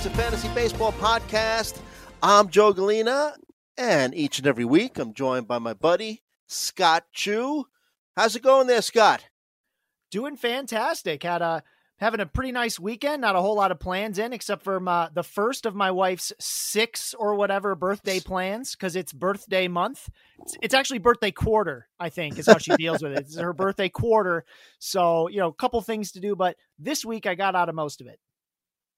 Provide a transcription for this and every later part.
It's a fantasy baseball podcast. I'm Joe Galena, and each and every week I'm joined by my buddy Scott Chu. How's it going there, Scott? Doing fantastic. Had a having a pretty nice weekend. Not a whole lot of plans in, except for my, the first of my wife's six or whatever birthday plans because it's birthday month. It's, it's, actually birthday quarter, I think, is how she deals with it. It's her birthday quarter. So, you know, a couple things to do, but this week I got out of most of it.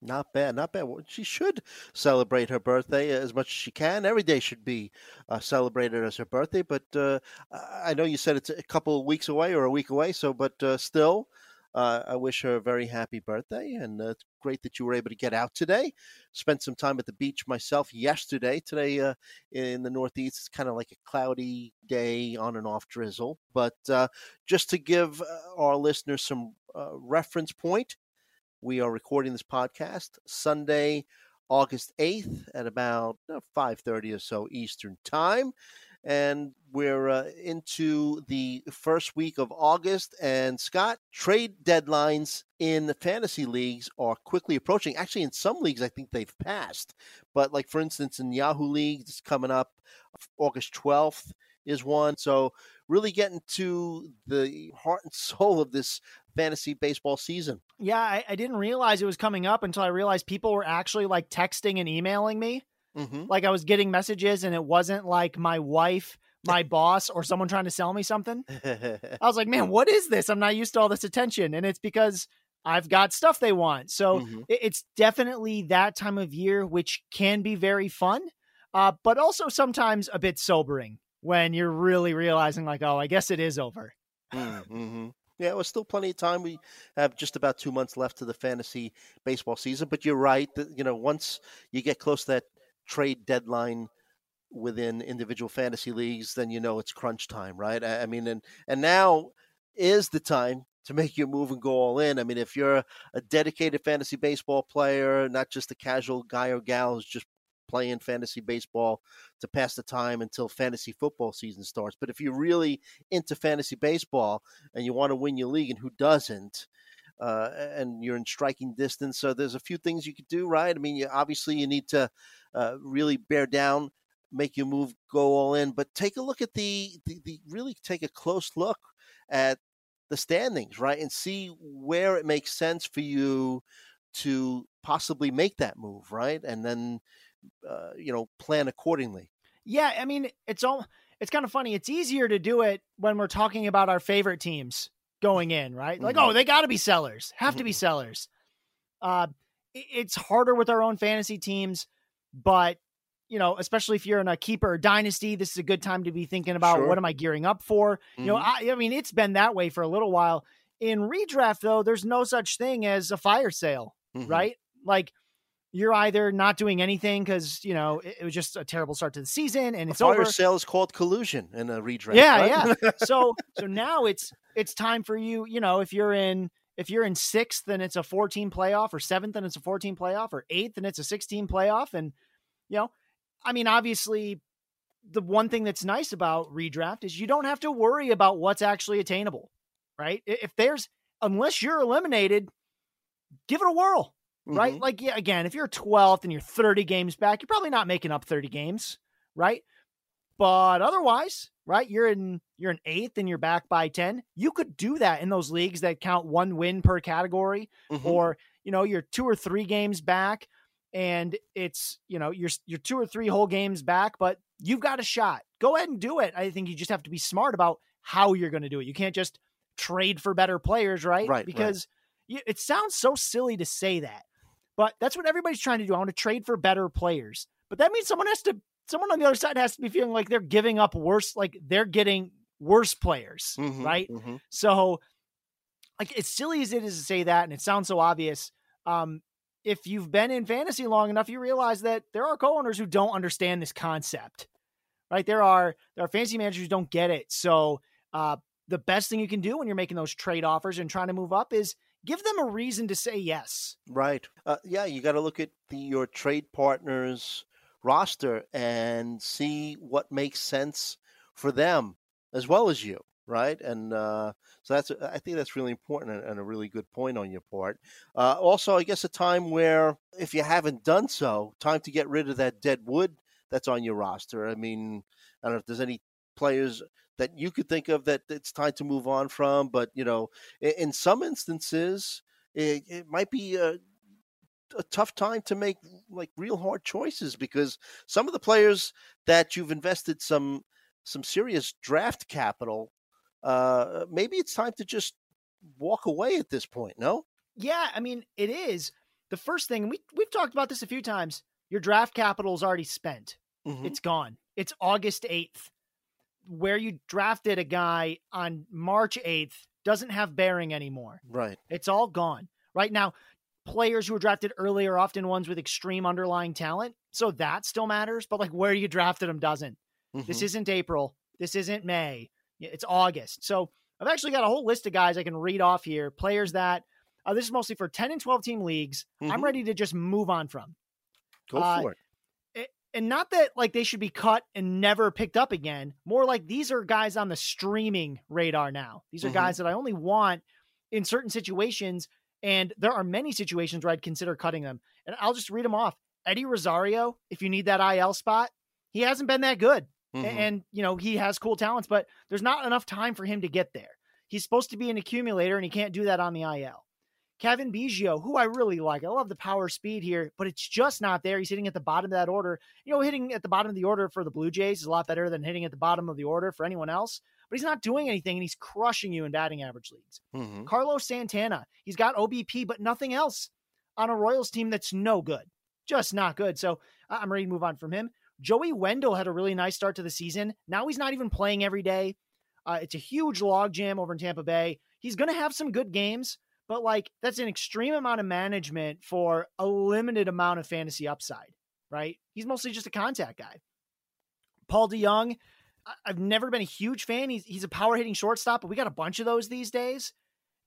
Not bad, not bad. She should celebrate her birthday as much as she can. Every day should be uh, celebrated as her birthday. But uh, I know you said it's a couple of weeks away or a week away. So, but uh, still, uh, I wish her a very happy birthday, and uh, it's great that you were able to get out today. Spent some time at the beach myself yesterday. Today uh, in the Northeast, it's kind of like a cloudy day, on and off drizzle. But just to give our listeners some reference point, we are recording this podcast Sunday, August eighth at about five thirty or so Eastern time and we're uh, into the first week of August. And Scott, trade deadlines in the fantasy leagues are quickly approaching. Actually, in some leagues, I think they've passed. But, like for instance, in Yahoo League, it's coming up August 12th is one. So, really getting to the heart and soul of this fantasy baseball season. Yeah, I, I didn't realize it was coming up until I realized people were actually like texting and emailing me Mm-hmm. Like I was getting messages and it wasn't like my wife, my boss, or someone trying to sell me something. I was like, man, what is this? I'm not used to all this attention. And it's because I've got stuff they want. So mm-hmm. it's definitely that time of year, which can be very fun, uh, but also sometimes a bit sobering when you're really realizing, like, oh, I guess it is over. Mm-hmm. Yeah, well, still plenty of time. We have just about two months left to the fantasy baseball season. But you're right that you know once you get close to that trade deadline within individual fantasy leagues, then you know it's crunch time, right? I, mean, and and now is the time to make your move and go all in. I mean, if you're a dedicated fantasy baseball player, not just a casual guy or gal who's just playing fantasy baseball to pass the time until fantasy football season starts. But if you're really into fantasy baseball and you want to win your league, and who doesn't? Uh, and you're in striking distance, so there's a few things you could do, right? I mean, you, obviously you need to uh, really bear down, make your move, go all in. But take a look at the, the, the really take a close look at the standings, right, and see where it makes sense for you to possibly make that move, right, and then uh, you know plan accordingly. Yeah, I mean it's all it's kind of funny. It's easier to do it when we're talking about our favorite teams going in, right? Like, mm-hmm. oh, they got to be sellers, have to be mm-hmm. sellers. Uh, it's harder with our own fantasy teams but you know, especially if you're in a keeper dynasty, this is a good time to be thinking about sure. what am I gearing up for? Mm-hmm. You know, mm-hmm. I, I mean, it's been that way for a little while. In redraft, though, there's no such thing as a fire sale, mm-hmm. right? Like you're either not doing anything because you know it, it, was just a terrible start to the season and a it's fire over. sale is called collusion in a redraft. Yeah, right? yeah. so so now it's it's time for you. You know, if you're in if you're in sixth and it's a 14 playoff, or seventh and it's a 14 playoff, or eighth and it's a 16 playoff, and you know, I mean, obviously, the one thing that's nice about redraft is you don't have to worry about what's actually attainable, right? If there's, unless you're eliminated, give it a whirl, mm-hmm. right? Like, yeah, again, if you're 12th and you're 30 games back, you're probably not making up 30 games, right? But otherwise, right, you're in you're an eighth and you're back by 10. You could do that in those leagues that count one win per category, mm-hmm. or you know, you're two or three games back and it's you know you're you're two or three whole games back, but you've got a shot. Go ahead and do it. I think you just have to be smart about how you're going to do it. You can't just trade for better players, right? Right. Because right. it sounds so silly to say that, but that's what everybody's trying to do. I want to trade for better players, but that means someone has to. Someone on the other side has to be feeling like they're giving up worse, like they're getting worse players, mm-hmm, right? Mm-hmm. So, like, it's silly as it is to say that, and it sounds so obvious. Um, if you've been in fantasy long enough, you realize that there are co-owners who don't understand this concept. Right? There are there are fantasy managers who don't get it. So uh, the best thing you can do when you're making those trade offers and trying to move up is give them a reason to say yes. Right. Uh, yeah, you got to look at the, your trade partners roster and see what makes sense for them as well as you right? And uh, so that's I think that's really important and, a really good point on your part. Uh, also, I guess a time where if you haven't done so, time to get rid of that dead wood that's on your roster. I mean, I don't know if there's any players that you could think of that it's time to move on from, but you know, in, in some instances, it, it might be a, a tough time to make like real hard choices because some of the players that you've invested some some serious draft capital uh, maybe it's time to just walk away at this point. No. Yeah, I mean it is. The first thing we we've talked about this a few times. Your draft capital is already spent. Mm-hmm. It's gone. It's August eighth. Where you drafted a guy on March eighth doesn't have bearing anymore. Right. It's all gone. Right now, players who were drafted early are often ones with extreme underlying talent. So that still matters. But like where you drafted them doesn't. Mm-hmm. This isn't April. This isn't May. It's August. So I've actually got a whole list of guys I can read off here. Players that uh, this is mostly for 10 and 12 team leagues. Mm-hmm. I'm ready to just move on from. Go uh, for it. And not that like they should be cut and never picked up again. More like these are guys on the streaming radar now. These are mm-hmm. guys that I only want in certain situations. And there are many situations where I'd consider cutting them. And I'll just read them off. Eddie Rosario, if you need that IL spot, he hasn't been that good. Mm-hmm. And, you know, he has cool talents, but there's not enough time for him to get there. He's supposed to be an accumulator and he can't do that on the IL. Cavan Biggio, who I really like. I love the power speed here, but it's just not there. He's hitting at the bottom of that order. You know, hitting at the bottom of the order for the Blue Jays is a lot better than hitting at the bottom of the order for anyone else, but he's not doing anything and he's crushing you in batting average leads. Mm-hmm. Carlos Santana, he's got OBP, but nothing else on a Royals team that's no good. Just not good. So I'm ready to move on from him. Joey Wendle had a really nice start to the season. Now he's not even playing every day. Uh, it's a huge logjam over in Tampa Bay. He's going to have some good games, but like that's an extreme amount of management for a limited amount of fantasy upside, right? He's mostly just a contact guy. Paul DeJong, I've never been a huge fan. He's he's a power hitting shortstop, but we got a bunch of those these days,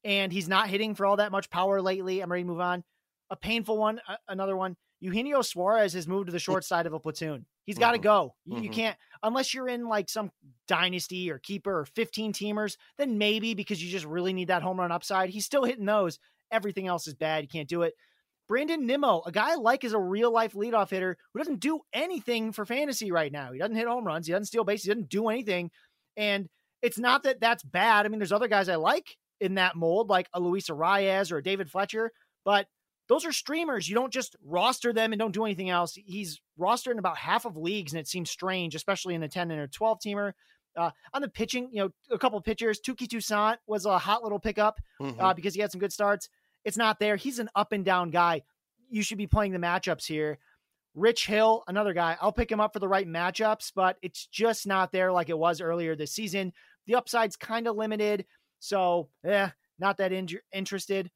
and he's not hitting for all that much power lately. I'm ready to move on. A painful one, another one. Eugenio Suarez has moved to the short side of a platoon. He's got to mm-hmm. go. You, mm-hmm. you, can't unless you're in like some dynasty or keeper or 15 teamers. Then maybe because you just really need that home run upside. He's still hitting those. Everything else is bad. You can't do it. Brandon Nimmo, a guy I like is a real life leadoff hitter who doesn't do anything for fantasy right now. He doesn't hit home runs. He doesn't steal bases. He doesn't do anything. And it's not that that's bad. I mean, there's other guys I like in that mold, like a Luis Arraez or a David Fletcher, but those are streamers. You don't just roster them and don't do anything else. He's rostered in about half of leagues, and it seems strange, especially in the 10 and a 12 teamer. Uh, on the pitching, you know, a couple pitchers. Touki Toussaint was a hot little pickup mm-hmm. uh, because he had some good starts. It's not there. He's an up and down guy. You should be playing the matchups here. Rich Hill, another guy. I'll pick him up for the right matchups, but it's just not there like it was earlier this season. The upside's kind of limited. So, yeah, not that in- interested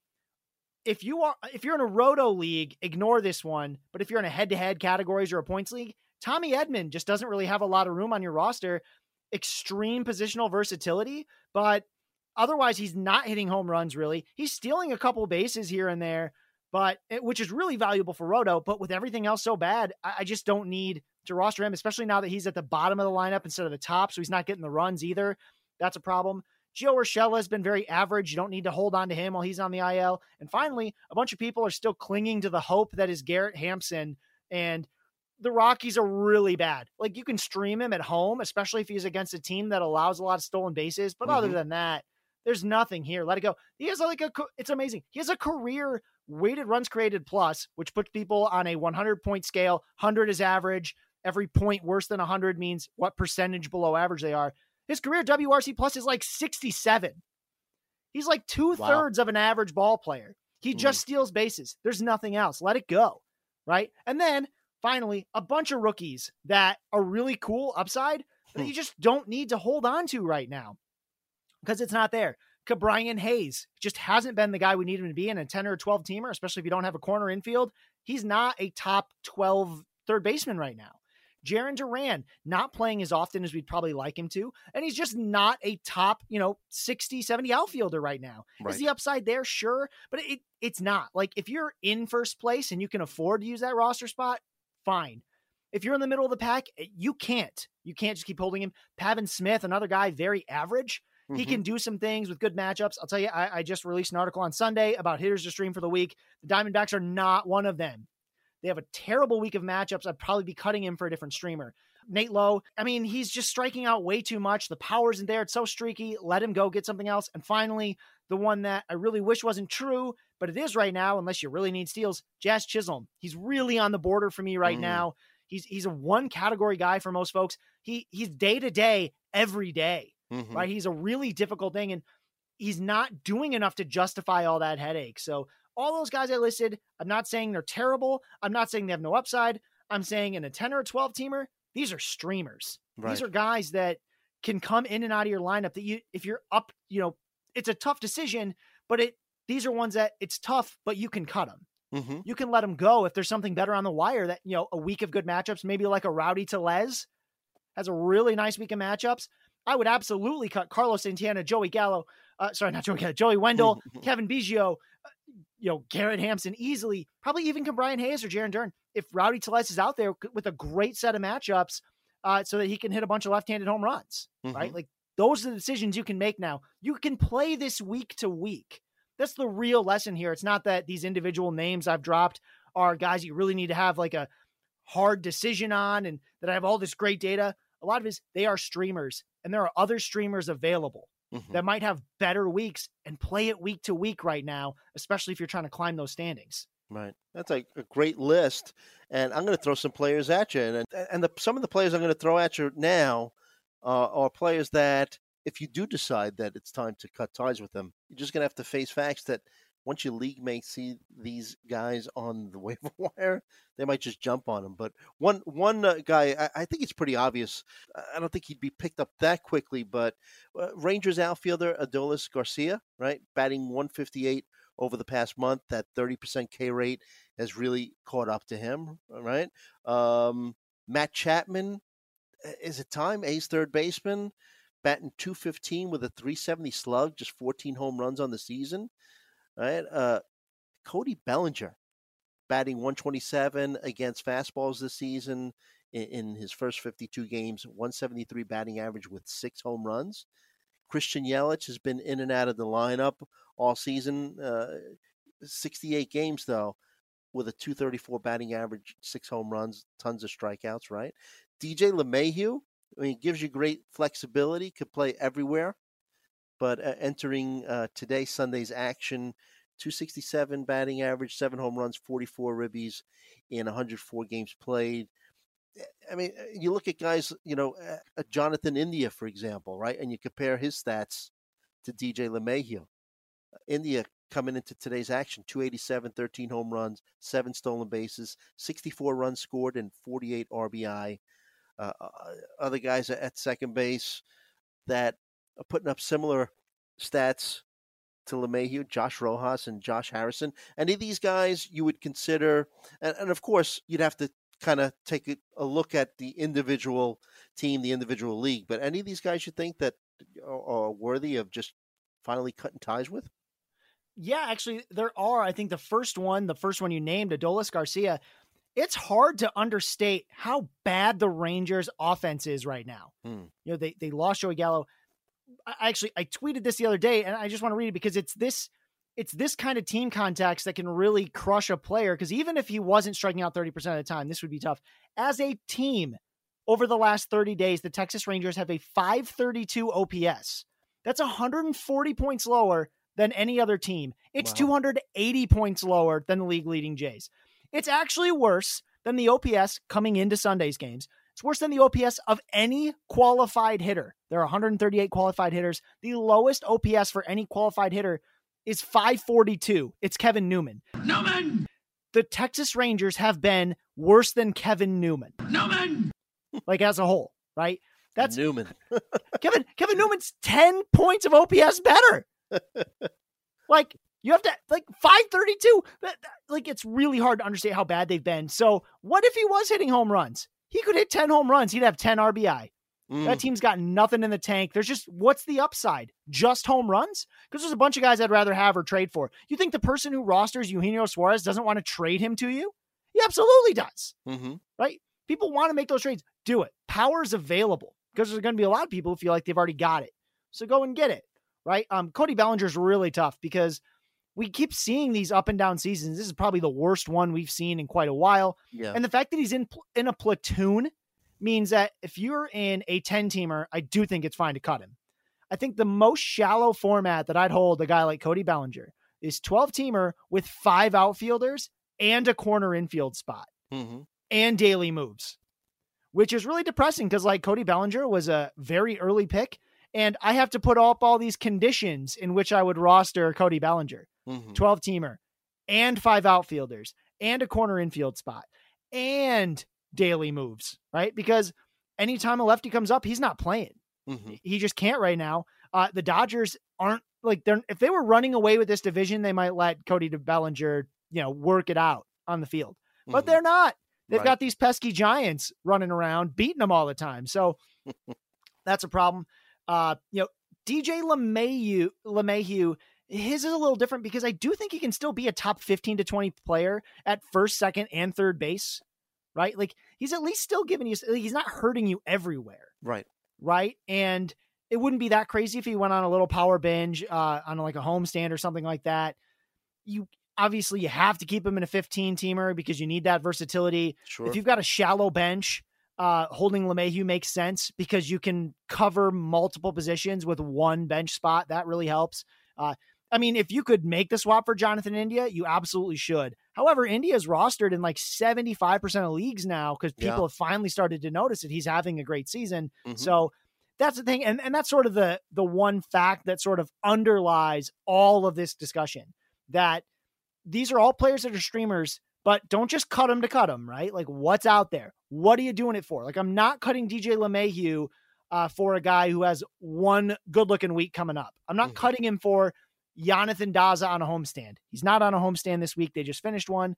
if you are if you're in a roto league, ignore this one. But if you're in a head-to-head categories or a points league, Tommy Edman just doesn't really have a lot of room on your roster. Extreme positional versatility, but otherwise he's not hitting home runs really. He's stealing a couple bases here and there, but eh, which is really valuable for Roto. But with everything else so bad, I just don't need to roster him, especially now that he's at the bottom of the lineup instead of the top, so he's not getting the runs either. That's a problem. Gio Urshela has been very average. You don't need to hold on to him while he's on the IL. And finally, a bunch of people are still clinging to the hope that is Garrett Hampson. And the Rockies are really bad. Like you can stream him at home, especially if he's against a team that allows a lot of stolen bases. But mm-hmm. other than that, there's nothing here. Let it go. He has like a, it's amazing. He has a career weighted runs created plus, which puts people on a 100 point scale. 100 is average. Every point worse than 100 means what percentage below average they are. His career WRC plus is like 67. He's like two thirds wow. of an average ball player. He mm. just steals bases. There's nothing else. Let it go. Right. And then finally, a bunch of rookies that are really cool upside that you just don't need to hold on to right now because it's not there. Ke'Bryan Hayes just hasn't been the guy we need him to be in a 10 or 12 teamer, especially if you don't have a corner infield. He's not a top 12 third baseman right now. Jarren Duran not playing as often as we'd probably like him to. And he's just not a top, you know, 60, 70 outfielder right now. Right. Is the upside there? Sure. But it it's not. Like if you're in first place and you can afford to use that roster spot, fine. If you're in the middle of the pack, eh, you can't. You can't just keep holding him. Pavin Smith, another guy, very average. Mm-hmm. He can do some things with good matchups. I'll tell you, I, I just released an article on Sunday about hitters to stream for the week. The Diamondbacks are not one of them. They have a terrible week of matchups. I'd probably be cutting him for a different streamer. Nate Lowe, I mean, he's just striking out way too much. The power isn't there. It's so streaky. Let him go get something else. And finally, the one that I really wish wasn't true, but it is right now, unless you really need steals, Jazz Chisholm. He's really on the border for me right mm. now. He's he's a one category guy for most folks. He he's day to day every day, mm-hmm. right? He's a really difficult thing, and he's not doing enough to justify all that headache. So all those guys I listed, I'm not saying they're terrible. I'm not saying they have no upside. I'm saying in a 10 or a 12 teamer, these are streamers. Right. These are guys that can come in and out of your lineup that you if you're up, you know, it's a tough decision, but it these are ones that it's tough, but you can cut them. Mm-hmm. You can let them go if there's something better on the wire that, you know, a week of good matchups, maybe like a Rowdy Tellez has a really nice week of matchups. I would absolutely cut Carlos Santana, Joey Gallo, uh, sorry, not Joey Gallo, Joey Wendle, Cavan Biggio, uh, you know, Garrett Hampson easily, probably even Ke'Bryan Hayes or Jarren Duran. If Rowdy Tellez is out there with a great set of matchups, uh, so that he can hit a bunch of left-handed home runs, mm-hmm. right? Like those are the decisions you can make now. You can play this week to week. That's the real lesson here. It's not that these individual names I've dropped are guys you really need to have like a hard decision on and that I have all this great data. A lot of it is they are streamers and there are other streamers available mm-hmm. that might have better weeks and play it week to week right now, especially if you're trying to climb those standings. Right. That's a, a great list. And I'm going to throw some players at you. And, and the, some of the players I'm going to throw at you now uh, are players that, if you do decide that it's time to cut ties with them, you're just going to have to face facts that once your league mates see these guys on the waiver wire, they might just jump on them. But one one uh, guy, I, I, think it's pretty obvious. I don't think he'd be picked up that quickly. But uh, Rangers outfielder Adolis Garcia, right, batting 158 over the past month. That 30% K rate has really caught up to him, right? Um, Matt Chapman, is it time? Ace third baseman, batting 215 with a 370 slug, just 14 home runs on the season right? Uh, Cody Bellinger batting 127 against fastballs this season in, in, his first 52 games, 173 batting average with six home runs. Christian Yelich has been in and out of the lineup all season. Uh, 68 games though, with a 234 batting average, six home runs, tons of strikeouts. Right? DJ LeMahieu, I mean, gives you great flexibility, could play everywhere but uh, entering uh, today Sunday's action, 267 batting average, seven home runs, 44 ribbies in 104 games played. Eh, I mean, eh, you look at guys, you know, uh, Jonathan India, for example, right, and you compare his stats to DJ LeMahieu. India coming into today's action 287 13 home runs 7 stolen bases 64 runs scored and 48 rbi uh, other guys at second base that putting up similar stats to LeMahieu, Josh Rojas, and Josh Harrison. Any of these guys you would consider, and, and of course, you'd have to kind of take a, a, look at the individual team, the individual league. But any of these guys you think that are, are worthy of just finally cutting ties with? Yeah, actually, there are. I think the first one, the first one you named, Adolis Garcia, it's hard to understate how bad the Rangers offense is right now. Hmm. You know, they, they lost Joey Gallo. I actually I tweeted this the other day and I just want to read it because it's this it's this kind of team context that can really crush a player because even if he wasn't striking out 30% of the time, this would be tough. As a team, over the last 30 days, the Texas Rangers have a 532 OPS. That's 140 points lower than any other team. It's wow. 280 points lower than the league leading Jays. It's actually worse than the OPS coming into Sunday's games. It's worse than the OPS of any qualified hitter. There are 138 qualified hitters. The lowest OPS for any qualified hitter is 542. It's Kevin Newman. Newman! The Texas Rangers have been worse than Kevin Newman. Newman! Like as a whole, right? That's Newman. Kevin Kevin Newman's 10 points of OPS better. like you have to like 532. Like it's really hard to understand how bad they've been. So, what if he was hitting home runs? He could hit 10 home runs. He'd have 10 RBI. Mm. That team's got nothing in the tank. There's just what's the upside? Just home runs? Because there's a bunch of guys I'd rather have or trade for. You think the person who rosters Eugenio Suarez doesn't want to trade him to you? He absolutely does. Mm-hmm. Right? People want to make those trades. Do it. Power is available because there's going to be a lot of people who feel like they've already got it. So go and get it, right? Um, Cody Bellinger's really tough because we keep seeing these up and down seasons. This is probably the worst one we've seen in quite a while. Yeah. And the fact that he's in in a platoon means that if you're in a 10 teamer, I do think it's fine to cut him. I think the most shallow format that I'd hold a guy like Cody Bellinger is 12 teamer with five outfielders and a corner infield spot mm-hmm. and daily moves, which is really depressing because like Cody Bellinger was a very early pick. And I have to put up all these conditions in which I would roster Cody Bellinger, Mm-hmm. 12 teamer, and five outfielders, and a corner infield spot, and daily moves, right? Because anytime a lefty comes up, he's not playing. Mm-hmm. He just can't right now. Uh, the Dodgers aren't like they're if they were running away with this division, they might let Cody Bellinger, you know, work it out on the field. But Mhm. they're not. They've Right. got these pesky giants running around, beating them all the time. So that's a problem. Uh, you know, DJ LeMahieu, LeMahieu, his is a little different because I do think he can still be a top 15 to 20 player at first, second, and third base, right? Like he's at least still giving you, he's not hurting you everywhere right. right? And it wouldn't be that crazy if he went on a little power binge uh, on like a homestand or something like that. You obviously you have to keep him in a 15 teamer because you need that versatility. Sure. If you've got a shallow bench, uh, holding LeMahieu makes sense because you can cover multiple positions with one bench spot. That really helps. Uh, I mean, if you could make the swap for Jonathan India, you absolutely should. However, India is rostered in like 75% of leagues now because Yeah. people have finally started to notice that he's having a great season. Mhm. So that's the thing. And, and that's sort of the the one fact that sort of underlies all of this discussion that these are all players that are streamers, but don't just cut them to cut them, right? Like what's out there? What are you doing it for? Like I'm not cutting DJ LeMahieu uh, for a guy who has one good looking week coming up. I'm not Mhm. cutting him for Jonathan Daza on a homestand. He's not on a homestand this week. They just finished one.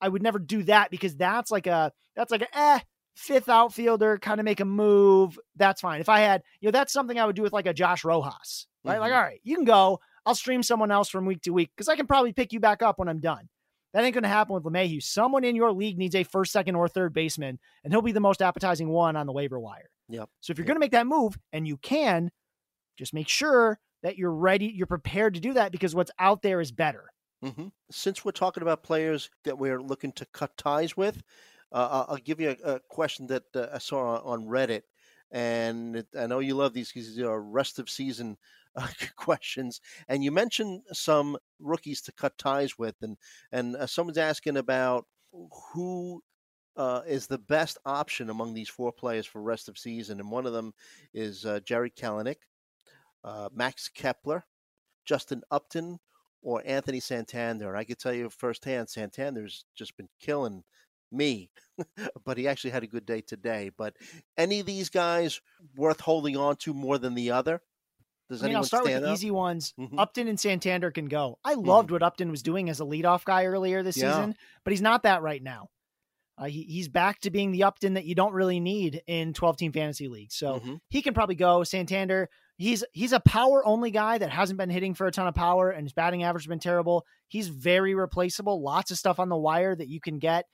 I would never do that because that's like a that's like a eh fifth outfielder kind of make a move. That's fine. If I had, you know, that's something I would do with like a Josh Rojas, right? Like, Mhm. all right, you can go. I'll stream someone else from week to week because I can probably pick you back up when I'm done. That ain't going to happen with LeMahieu. Someone in your league needs a first, second, or third baseman, and he'll be the most appetizing one on the waiver wire. Yep. So if you're Yep. going to make that move, and you can, just make sure that you're ready, you're prepared to do that because what's out there is better. hmm Since we're talking about players that we're looking to cut ties with, uh, I'll- I'll give you a, a question that uh, I saw on Reddit, and it, I know you love these because these are rest of season uh, questions. And you mentioned some rookies to cut ties with, and and uh, someone's asking about who uh, is the best option among these four players for rest of season, and one of them is uh, Jarred Kelenic, uh, Max Kepler, Justin Upton, or Anthony Santander. And I could tell you firsthand, Santander's just been killing me, but he actually had a good day today. But any of these guys worth holding on to more than the other? Does I mean, anyone I'll start with the out? easy ones. Mhm. Upton and Santander can go. I loved what Upton was doing as a leadoff guy earlier this Yeah. season, but he's not that right now. Uh, he, he's back to being the Upton that you don't really need in 12 team fantasy leagues. So Mhm. he can probably go. Santander, he's he's a power only guy that hasn't been hitting for a ton of power, and his batting average has been terrible. He's very replaceable. Lots of stuff on the wire that you can get,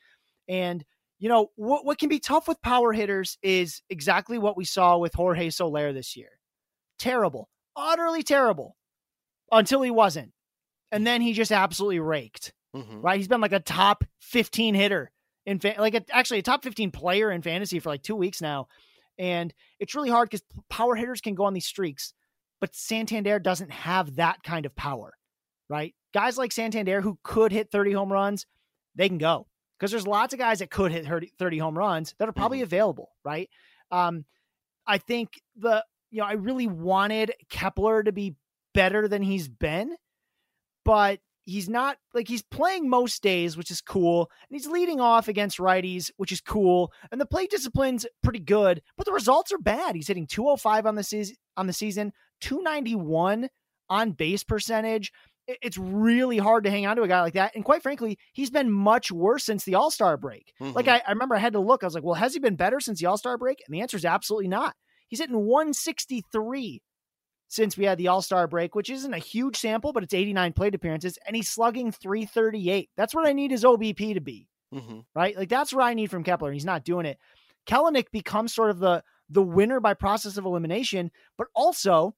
and you know what what can be tough with power hitters is exactly what we saw with Jorge Soler this year. Terrible, utterly terrible, until he wasn't, and then he just absolutely raked Mhm. right? He's been like a top 15 hitter in fa- like a, actually a top 15 player in fantasy for like two weeks now. And it's really hard because power hitters can go on these streaks, but Santander doesn't have that kind of power, right? Guys like Santander who could hit 30 home runs, they can go because there's lots of guys that could hit 30 30 home runs that are probably available, right? Um, I think the, you know, I really wanted Kepler to be better than he's been, but he's not like he's playing most days, which is cool. And he's leading off against righties, which is cool. And the play discipline's pretty good, but the results are bad. He's hitting 205 on the season on the season, 291 on base percentage. It's really hard to hang on to a guy like that. And quite frankly, he's been much worse since the All Star break. Like Mhm. I, I remember I had to look. I was like, well, has he been better since the All Star break? And the answer is absolutely not. He's hitting 163 since we had the All Star break, which isn't a huge sample, but it's 89 plate appearances, and he's slugging 338. That's what I need his OBP to be, Mhm. right? Like that's what I need from Kepler, and he's not doing it. Kelenic becomes sort of the the winner by process of elimination, but also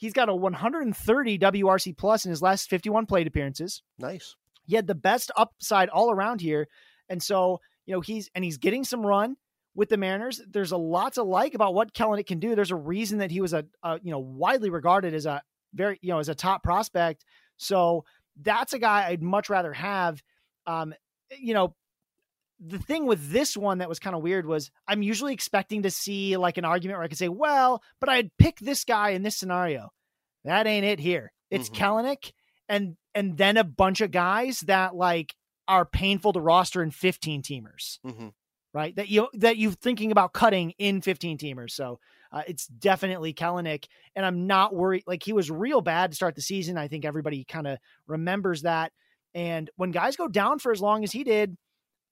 He's got a 130 WRC plus in his last 51 plate appearances. Nice. He had the best upside all around here. And so, you know, he's and he's getting some run with the Mariners. There's a lot to like about what Kelenic can do. There's a reason that he was a, a you know widely regarded as a very you know as a top prospect. So that's a guy I'd much rather have. Um, you know, the thing with this one that was kind of weird was I'm usually expecting to see like an argument where I could say, well, but I'd pick this guy in this scenario. That ain't it here. It's mm-hmm. And and then a bunch of guys that like are painful to roster in 15 teamers. Mm-hmm. Right? That you that you're thinking about cutting in 15 teamers. So uh, it's definitely Kelenic, and I'm not worried. Like he was real bad to start the season. I think everybody kind of remembers that. And when guys go down for as long as he did,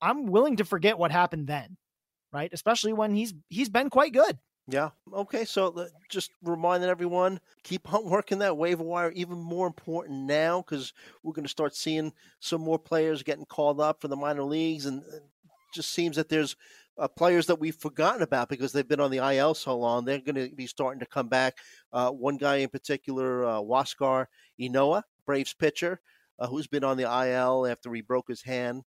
I'm willing to forget what happened then, right? Especially when he's he's been quite good. Yeah. Okay. So just reminding everyone, keep on working that waiver wire. Even more important now because we're going to start seeing some more players getting called up for the minor leagues, and just seems that there's uh, players that we've forgotten about because they've been on the IL so long. They're going to be starting to come back. Uh, one guy in particular, uh, Huascar Ynoa, Braves pitcher, uh, who's been on the IL after he broke his hand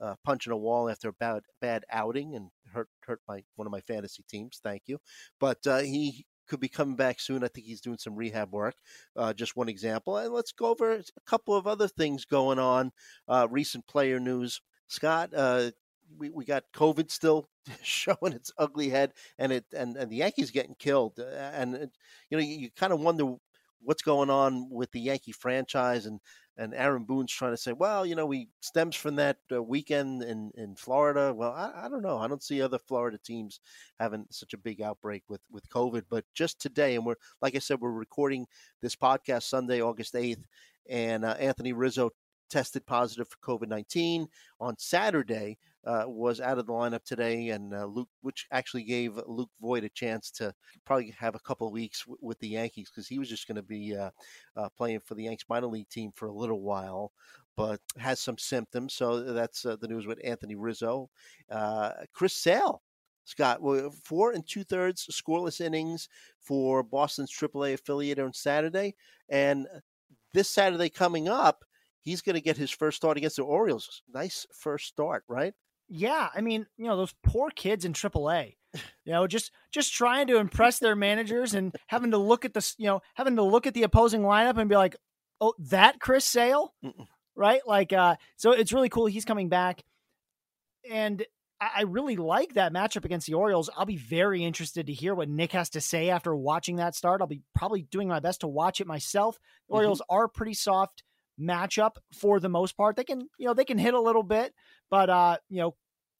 uh, punching a wall after a bad bad outing and hurt hurt my one of my fantasy teams. Thank you, but uh, he could be coming back soon. I think he's doing some rehab work. Uh, just one example, and let's go over a couple of other things going on. Uh, recent player news, Scott. Uh, we, we got COVID still showing its ugly head, and it and, and the Yankees getting killed, uh, and it, you know you, you kind of wonder what's going on with the Yankee franchise and and Aaron Boone's trying to say, well, you know, we stems from that uh, weekend in in Florida. Well, I, I, don't know. I don't see other Florida teams having such a big outbreak with with COVID. But just today, and we're like I said, we're recording this podcast Sunday, August eighth, and uh, Anthony Rizzo tested positive for COVID 19 on Saturday, uh, was out of the lineup today, and uh, Luke, which actually gave Luke Voit a chance to probably have a couple weeks w- with the Yankees because he was just going to be uh, uh, playing for the Yanks minor league team for a little while, but has some symptoms. So that's uh, the news with Anthony Rizzo. Uh, Chris Sale Scott, four and two thirds scoreless innings for Boston's AAA affiliate on Saturday. And this Saturday coming up, he's going to get his first start against the Orioles. Nice first start, right? Yeah, I mean, you know, those poor kids in AAA, you know, just just trying to impress their managers and having to look at the, you know, having to look at the opposing lineup and be like, "Oh, that Chris Sale?" Mm-mm. Right? Like uh so it's really cool he's coming back. And I really like that matchup against the Orioles. I'll be very interested to hear what Nick has to say after watching that start. I'll be probably doing my best to watch it myself. The mm-hmm. Orioles are pretty soft matchup for the most part. They can, you know, they can hit a little bit, but uh, you know,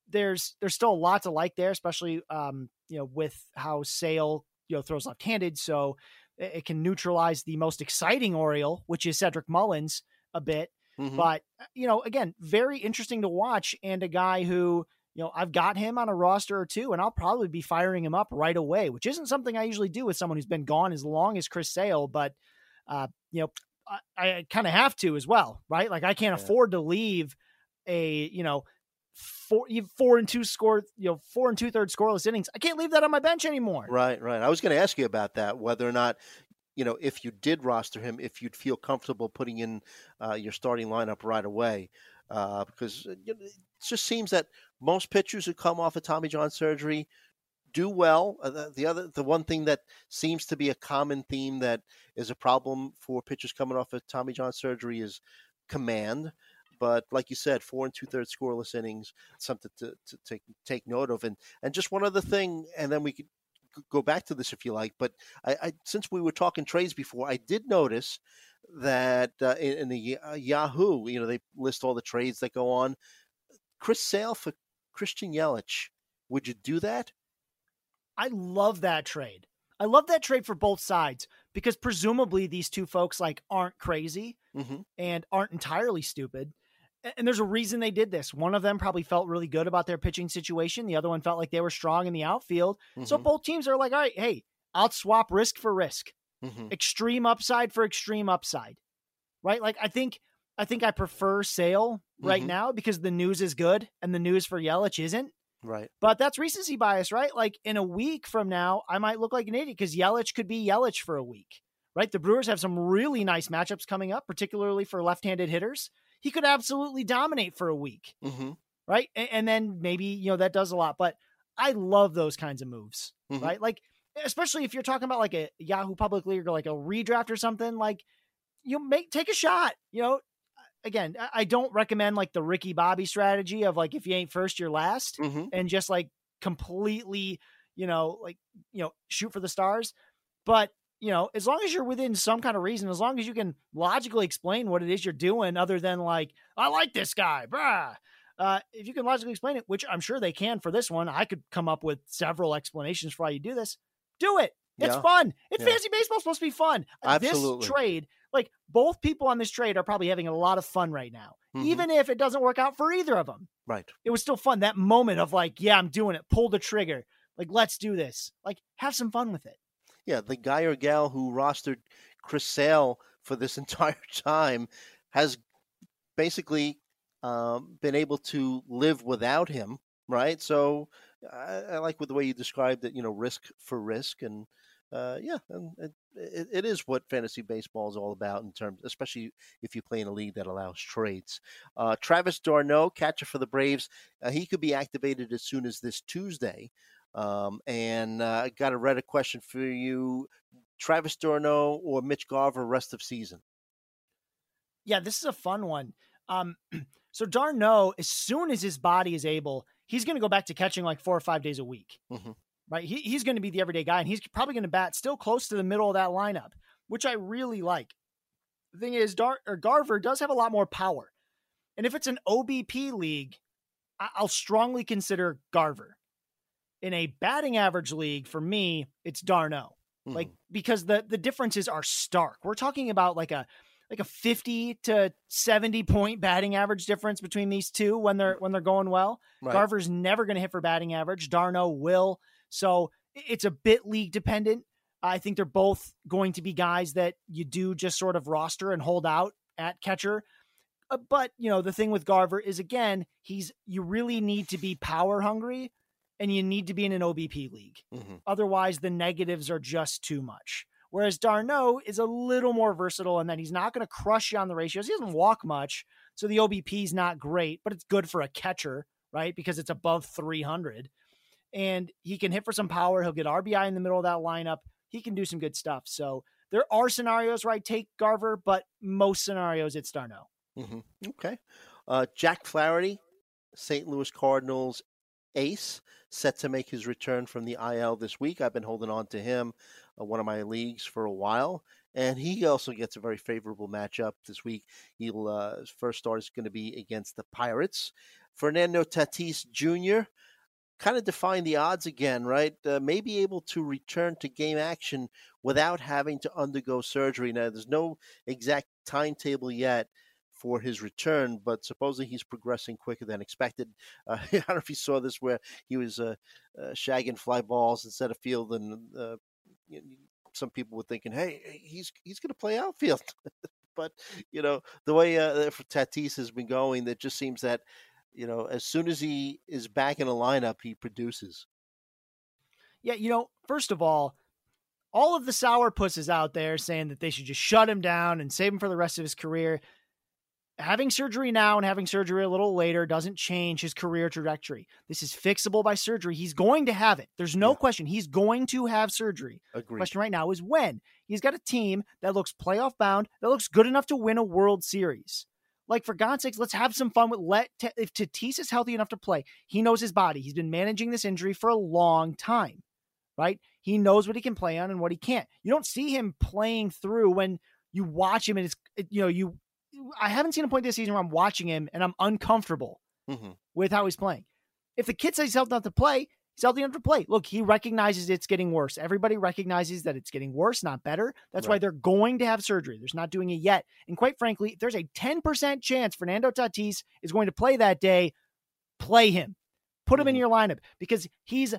there's there's still a lot to like there, especially um, you know, with how Sale, you know, throws left-handed, so it, it can neutralize the most exciting Oriole, which is Cedric Mullins a bit. Mm-hmm. But uh, you know, again, very interesting to watch and a guy who you know, I've got him on a roster or two, and I'll probably be firing him up right away, which isn't something I usually do with someone who's been gone as long as Chris Sale. But, uh, you know, I, I kind of have to as well, right? Like I can't yeah. afford to leave a you know four four and two score you know four and two thirds scoreless innings. I can't leave that on my bench anymore. Right, right. I was going to ask you about that whether or not you know if you did roster him, if you'd feel comfortable putting in uh, your starting lineup right away. Uh, because it just seems that most pitchers who come off of Tommy John surgery do well. Uh, the, the, other, the one thing that seems to be a common theme that is a problem for pitchers coming off of Tommy John surgery is command. But like you said, four and two thirds scoreless innings, something to, to take take note of. And and just one other thing, and then we could go back to this if you like. But I, I since we were talking trades before, I did notice that uh, in, in, the uh, Yahoo, you know, they list all the trades that go on. Chris Sale for Christian Yelich. Would you do that? I love that trade. I love that trade for both sides because presumably these two folks like aren't crazy mm-hmm. and aren't entirely stupid. And there's a reason they did this. One of them probably felt really good about their pitching situation. The other one felt like they were strong in the outfield. Mm-hmm. So both teams are like, all right, hey, I'll swap risk for risk, mm-hmm. extreme upside for extreme upside, right? Like I think I think I prefer Sale right mm-hmm. now because the news is good and the news for Yelich isn't. Right. But that's recency bias, right? Like in a week from now, I might look like an idiot because Yelich could be Yelich for a week, right? The Brewers have some really nice matchups coming up, particularly for left-handed hitters. He could absolutely dominate for a week, Mm-hmm. right? And, and then maybe you know that does a lot, but I love those kinds of moves, Mhm. right? Like especially if you're talking about like a Yahoo Public League or like a redraft or something, like you make take a shot. You know, again, I- don't recommend like the Ricky Bobby strategy of like if you ain't first, you're last, Mm-hmm. and just like completely, you know, like you know, shoot for the stars. But you know, as long as you're within some kind of reason, as long as you can logically explain what it is you're doing, other than like, I like this guy, brah. Uh, if you can logically explain it, which I'm sure they can for this one, I could come up with several explanations for why you do this. Do it. It's Yeah. fun. It's Yeah. fantasy baseball supposed to be fun. Absolutely. This trade, like both people on this trade are probably having a lot of fun right now. Mhm. Even if it doesn't work out for either of them. Right. It was still fun. That moment of like, yeah, I'm doing it. Pull the trigger. Like, let's do this. Like, have some fun with it. Yeah, the guy or gal who rostered Chris Sale for this entire time has basically um, been able to live without him, right? So I, I like with the way you described it, you know, risk for risk, and uh, yeah, and it, it, is what fantasy baseball is all about in terms, especially if you play in a league that allows trades. Uh, Travis d'Arnaud, catcher for the Braves, uh, he could be activated as soon as this Tuesday. Um, and uh, I got a Reddit question for you: Travis d'Arnaud or Mitch Garver rest of season? Yeah, this is a fun one. Um, so d'Arnaud, as soon as his body is able, he's going to go back to catching like four or five days a week. Mhm. Right? He, he's going to be the everyday guy, and he's probably going to bat still close to the middle of that lineup, which I really like. The thing is, Dar- or Garver does have a lot more power, and if it's an OBP league, I- I'll strongly consider Garver. In a batting average league, for me, it's d'Arnaud like Mhm. because the the differences are stark. We're talking about like a like a 50 to 70 point batting average difference between these two when they're when they're going well. Right. Garver's never going to hit for batting average. d'Arnaud will. So it's a bit league dependent. I think they're both going to be guys that you do just sort of roster and hold out at catcher. Uh, but, you know, the thing with Garver is again, he's you really need to be power hungry and you need to be in an OBP league. Mhm. Otherwise, the negatives are just too much. Whereas d'Arnaud is a little more versatile and that he's not going to crush you on the ratios. He doesn't walk much, so the OBP is not great, but it's good for a catcher, right? Because it's above 300. And he can hit for some power. He'll get RBI in the middle of that lineup. He can do some good stuff. So there are scenarios where I take Garver, but most scenarios it's d'Arnaud. Mhm. Okay. Uh, Jack Flaherty, St. Louis Cardinals ace, set to make his return from the IL this week. I've been holding on to him, uh, one of my leagues, for a while. And he also gets a very favorable matchup this week. He'll uh, his first start is going to be against the Pirates. Fernando Tatis Jr. kind of defying the odds again, right? Uh, may be able to return to game action without having to undergo surgery. Now, there's no exact timetable yet for his return, but supposedly he's progressing quicker than expected. Uh, I don't know if you saw this where he was uh, uh, shagging fly balls instead of field, and uh, some people were thinking, "Hey, he's he's going to play outfield." but you know the way uh, for Tatis has been going, it just seems that you know as soon as he is back in a lineup, he produces. Yeah, you know, first of all, all of the sour sourpusses out there saying that they should just shut him down and save him for the rest of his career. Having surgery now and having surgery a little later doesn't change his career trajectory. This is fixable by surgery. He's going to have it. There's no Yeah. question. He's going to have surgery. Agreed. Question right now is when. He's got a team that looks playoff bound, that looks good enough to win a World Series. Like for God's sakes, let's have some fun with let if Tatis is healthy enough to play. He knows his body. He's been managing this injury for a long time, right? He knows what he can play on and what he can't. You don't see him playing through when you watch him and it's you know you. I haven't seen a point this season where I'm watching him and I'm uncomfortable hmm with how he's playing. If the kid says he's healthy enough to play, he's healthy enough to play. Look, he recognizes it's getting worse. Everybody recognizes that it's getting worse, not better. That's why they're going to have surgery. They're not doing it yet. And quite frankly, there's a 10% chance Fernando Tatis is going to play that day. Play him. Put him in Mhm. your lineup because he's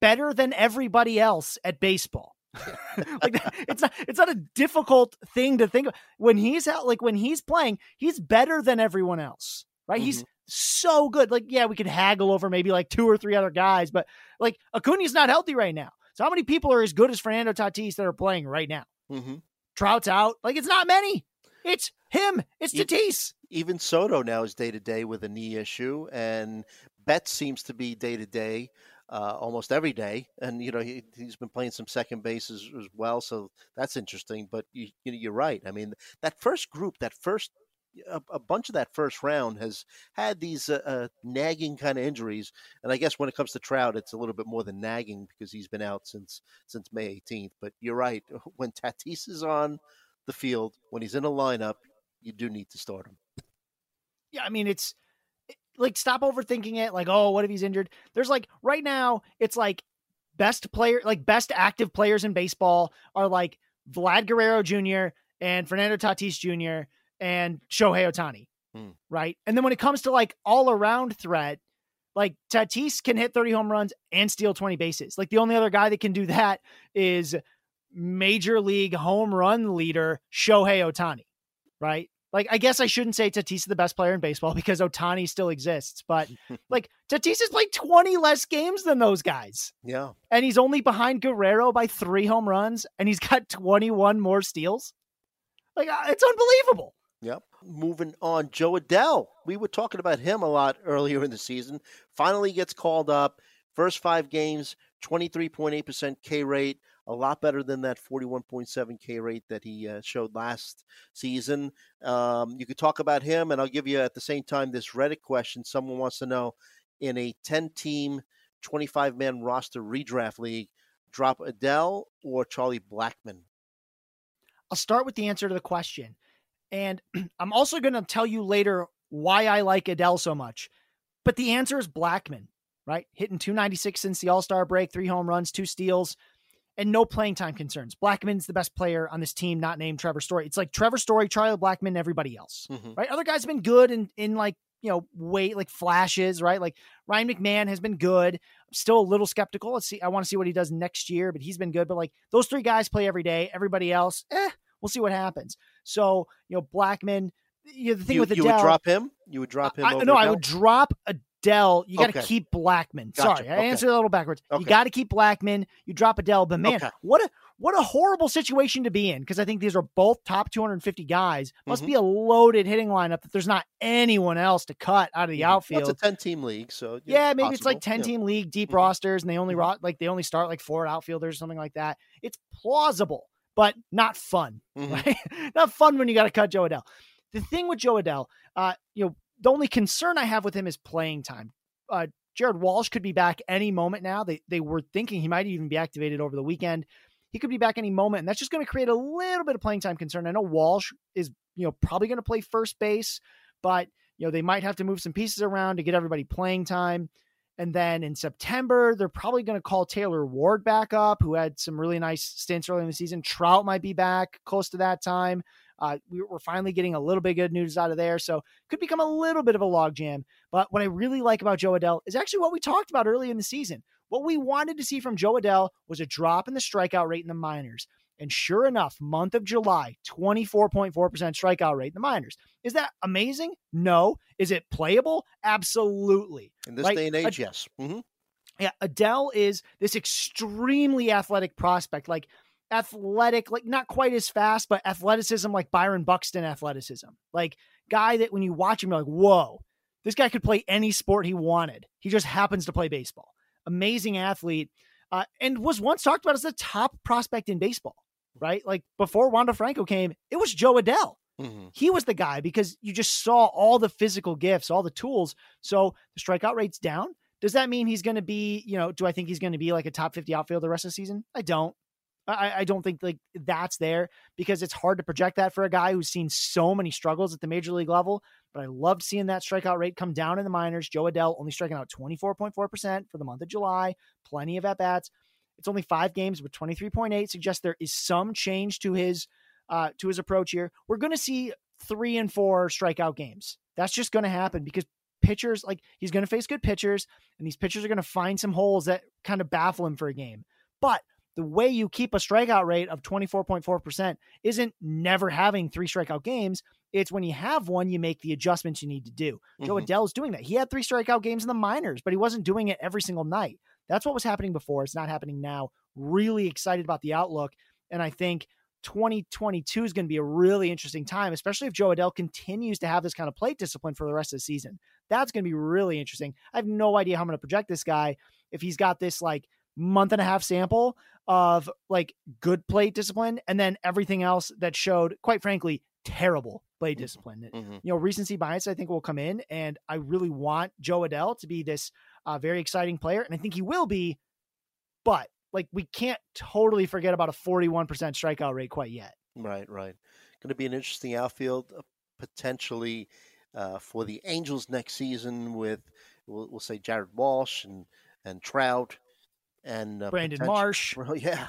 better than everybody else at baseball. like it's not it's not a difficult thing to think of. When he's out like when he's playing, he's better than everyone else. Right? He's so good. Like, yeah, we could haggle over maybe like two or three other guys, but like Acuna's not healthy right now. So how many people are as good as Fernando Tatis that are playing right now? hmm Trout's out. Like it's not many. It's him. It's Tatis. Even Soto now is day to day with a knee issue, and Betts seems to be day to day almost every day. And you know he, he's been playing some second base as, as well, so that's interesting. But you, you know, you're right. I mean, that first group, that first a, a bunch of that first round has had these uh, uh, nagging kind of injuries, and I guess when it comes to Trout, it's a little bit more than nagging because he's been out since since May 18th. But you're right. When Tatis is on the field, when he's in a lineup, you do need to start him. Yeah, I mean it's like stop overthinking it. Like, oh, what if he's injured? There's like right now, it's like best player, like best active players in baseball are like Vlad Guerrero Jr. and Fernando Tatis Jr. and Shohei Ohtani, Hmm. right? And then when it comes to like all around threat, like Tatis can hit 30 home runs and steal 20 bases. Like the only other guy that can do that is major league home run leader Shohei Ohtani, right? Like I guess I shouldn't say Tatis is the best player in baseball because Ohtani still exists, but like Tatis has played 20 less games than those guys. Yeah. And he's only behind Guerrero by 3 home runs and he's got 21 more steals. Like uh, it's unbelievable. Yep. Moving on, Jo Adell. We were talking about him a lot earlier in the season. Finally gets called up. First five games, 23.8% K rate, a lot better than that 41.7 K rate that he uh, showed last season. Um, you could talk about him, and I'll give you at the same time this Reddit question. Someone wants to know in a 10 team, 25 man roster redraft league, drop Adell or Charlie Blackmon? I'll start with the answer to the question. And I'm also going to tell you later why I like Adell so much. But the answer is Blackmon, right? Hitting 296 since the All Star break, three home runs, two steals, and no playing time concerns. Blackmon's the best player on this team, not named Trevor Story. It's like Trevor Story, Charlie Blackmon, everybody else, Mhm. right? Other guys have been good in, in like, you know, weight, like flashes, right? Like Ryan McMahon has been good. I'm still a little skeptical. Let's see. I want to see what he does next year, but he's been good. But like those three guys play every day. Everybody else, eh, we'll see what happens. So, you know, Blackmon, you know, the thing You, with you would drop him? You would drop him? I, no, I Adell? would drop Adell. You got to Okay. keep Blackmon. Gotcha. Sorry, I Okay. answered a little backwards. You got to keep Blackmon. You drop Adell, but man, Okay. what a what a horrible situation to be in because I think these are both top 250 guys. Must Mhm. be a loaded hitting lineup that there's not anyone else to cut out of the Mhm. Well, outfield. it's a 10 team league, so Yeah, maybe it's like possible. 10 Yeah. team league, deep Mhm. rosters, and they only Mhm. ro- like they only start like four outfielders or something like that. It's plausible, but not fun, Mhm. right? not fun when you got to cut Jo Adell. The thing with Jo Adell, uh, you know, the only concern I have with him is playing time. Uh, Jared Walsh could be back any moment now. They they were thinking he might even be activated over the weekend. He could be back any moment, and that's just going to create a little bit of playing time concern. I know Walsh is, you know, probably going to play first base, but you know they might have to move some pieces around to get everybody playing time. And then in September, they're probably going to call Taylor Ward back up, who had some really nice stints early in the season. Trout might be back close to that time. Uh, we- we're finally getting a little bit good news out of there, so could become a little bit of a logjam. But what I really like about Jo Adell is actually what we talked about early in the season. What we wanted to see from Jo Adell was a drop in the strikeout rate in the minors. And sure enough, month of July, 24.4% strikeout rate in the minors. Is that amazing? No. Is it playable? Absolutely. In this Right, day and age, yes. hmm Yeah, Adell is this extremely athletic prospect, like athletic, like not quite as fast, but athleticism like Byron Buxton athleticism. Like guy that when you watch him, you're like, whoa, this guy could play any sport he wanted. He just happens to play baseball. Amazing athlete. Uh, and was once talked about as the top prospect in baseball, right? Like before Wander Franco came, it was Jo Adell hmm he was the guy because you just saw all the physical gifts, all the tools. So the strikeout rate's down. Does that mean he's going to be, you know, do I think he's going to be like a top 50 outfielder the rest of the season? I don't. I, I don't think like that's there because it's hard to project that for a guy who's seen so many struggles at the major league level. But I loved seeing that strikeout rate come down in the minors. Jo Adell only striking out 24.4% for the month of July, plenty of at bats. It's only five games, but 23.8 suggests there is some change to his uh, to his approach here. We're going to see three and four strikeout games. That's just going to happen because pitchers, like he's going to face good pitchers, and these pitchers are going to find some holes that kind of baffle him for a game. But the way you keep a strikeout rate of 24.4% isn't never having three strikeout games. It's when you have one, you make the adjustments you need to do. Joe Mhm. Adell's doing that. He had three strikeout games in the minors, but he wasn't doing it every single night. That's what was happening before. It's not happening now. Really excited about the outlook. And I think 2022 is going to be a really interesting time, especially if Jo Adell continues to have this kind of plate discipline for the rest of the season. That's going to be really interesting. I have no idea how I'm going to project this guy if he's got this like month and a half sample of like good plate discipline and then everything else that showed, quite frankly, terrible plate Mm-hmm. discipline. Mhm. You know, recency bias, I think, will come in, and I really want Jo Adell to be this uh, very exciting player, and I think he will be. But like, we can't totally forget about a 41% strikeout rate quite yet. Right, right. Going to be an interesting outfield uh, potentially uh, for the Angels next season with we'll, we'll say Jared Walsh and and Trout and uh, Brandon potential- Marsh. Well, yeah,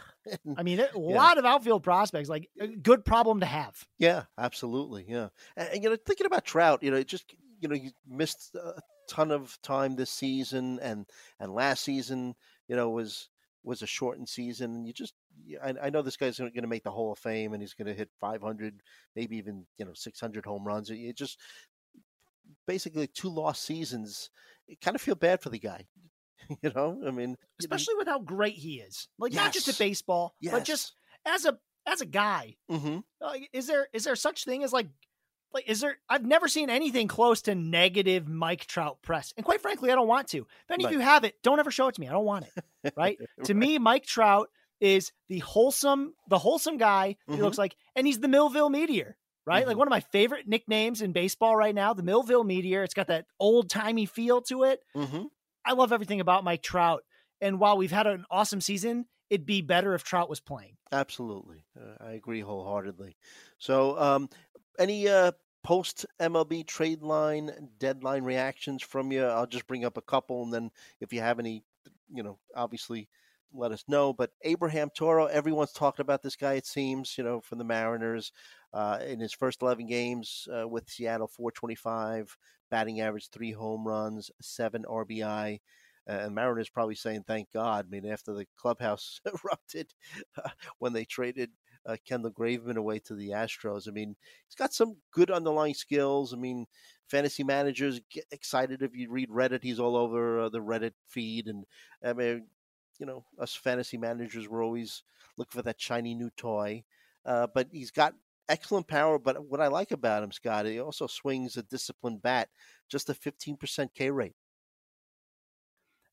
I mean, a lot of outfield prospects, like a good problem to have. yeah, absolutely, yeah. And, and, you know, thinking about Trout, you know, it just you know, he missed a ton of time this season, and and last season, you know, was was a shortened season. You just, I, I know this guy's going to make the Hall of Fame, and he's going to hit 500, maybe even you know 600 home runs. It just basically two lost seasons. You kind of feel bad for the guy. You know, I mean, especially with how great he is. Like not just at Yes. baseball, but just as a as a guy. Mm-hmm. Like, is there is there such thing as like like is there I've never seen anything close to negative Mike Trout press. And quite frankly, I don't want to. If any Right. of you have it, don't ever show it to me. I don't want it. Right? to me, Mike Trout is the wholesome, the wholesome guy he Mhm. looks like, and he's the Millville Meteor. Right, like Mhm. one of my favorite nicknames in baseball right now, the Millville Meteor. It's got that old timey feel to it. hmm I love everything about Mike Trout. And while we've had an awesome season, it'd be better if Trout was playing. Absolutely, uh, I agree wholeheartedly. So, um, any uh, post MLB trade line deadline reactions from you? I'll just bring up a couple, and then if you have any, you know, obviously let us know. But Abraham Toro, everyone's talking about this guy. It seems, you know, from the Mariners, uh, in his first eleven games uh, with Seattle, four twenty five, batting average, three home runs, seven RBI. Uh, and Mariners probably saying, "Thank God." I mean, after the clubhouse erupted when they traded uh, Kendall Graveman away to the Astros. I mean, he's got some good underlying skills. I mean, fantasy managers get excited if you read Reddit. He's all over uh, the Reddit feed, and I mean, you know, us fantasy managers were always looking for that shiny new toy. Uh, but he's got excellent power. But what I like about him, Scott, he also swings a disciplined bat, just a 15% K rate.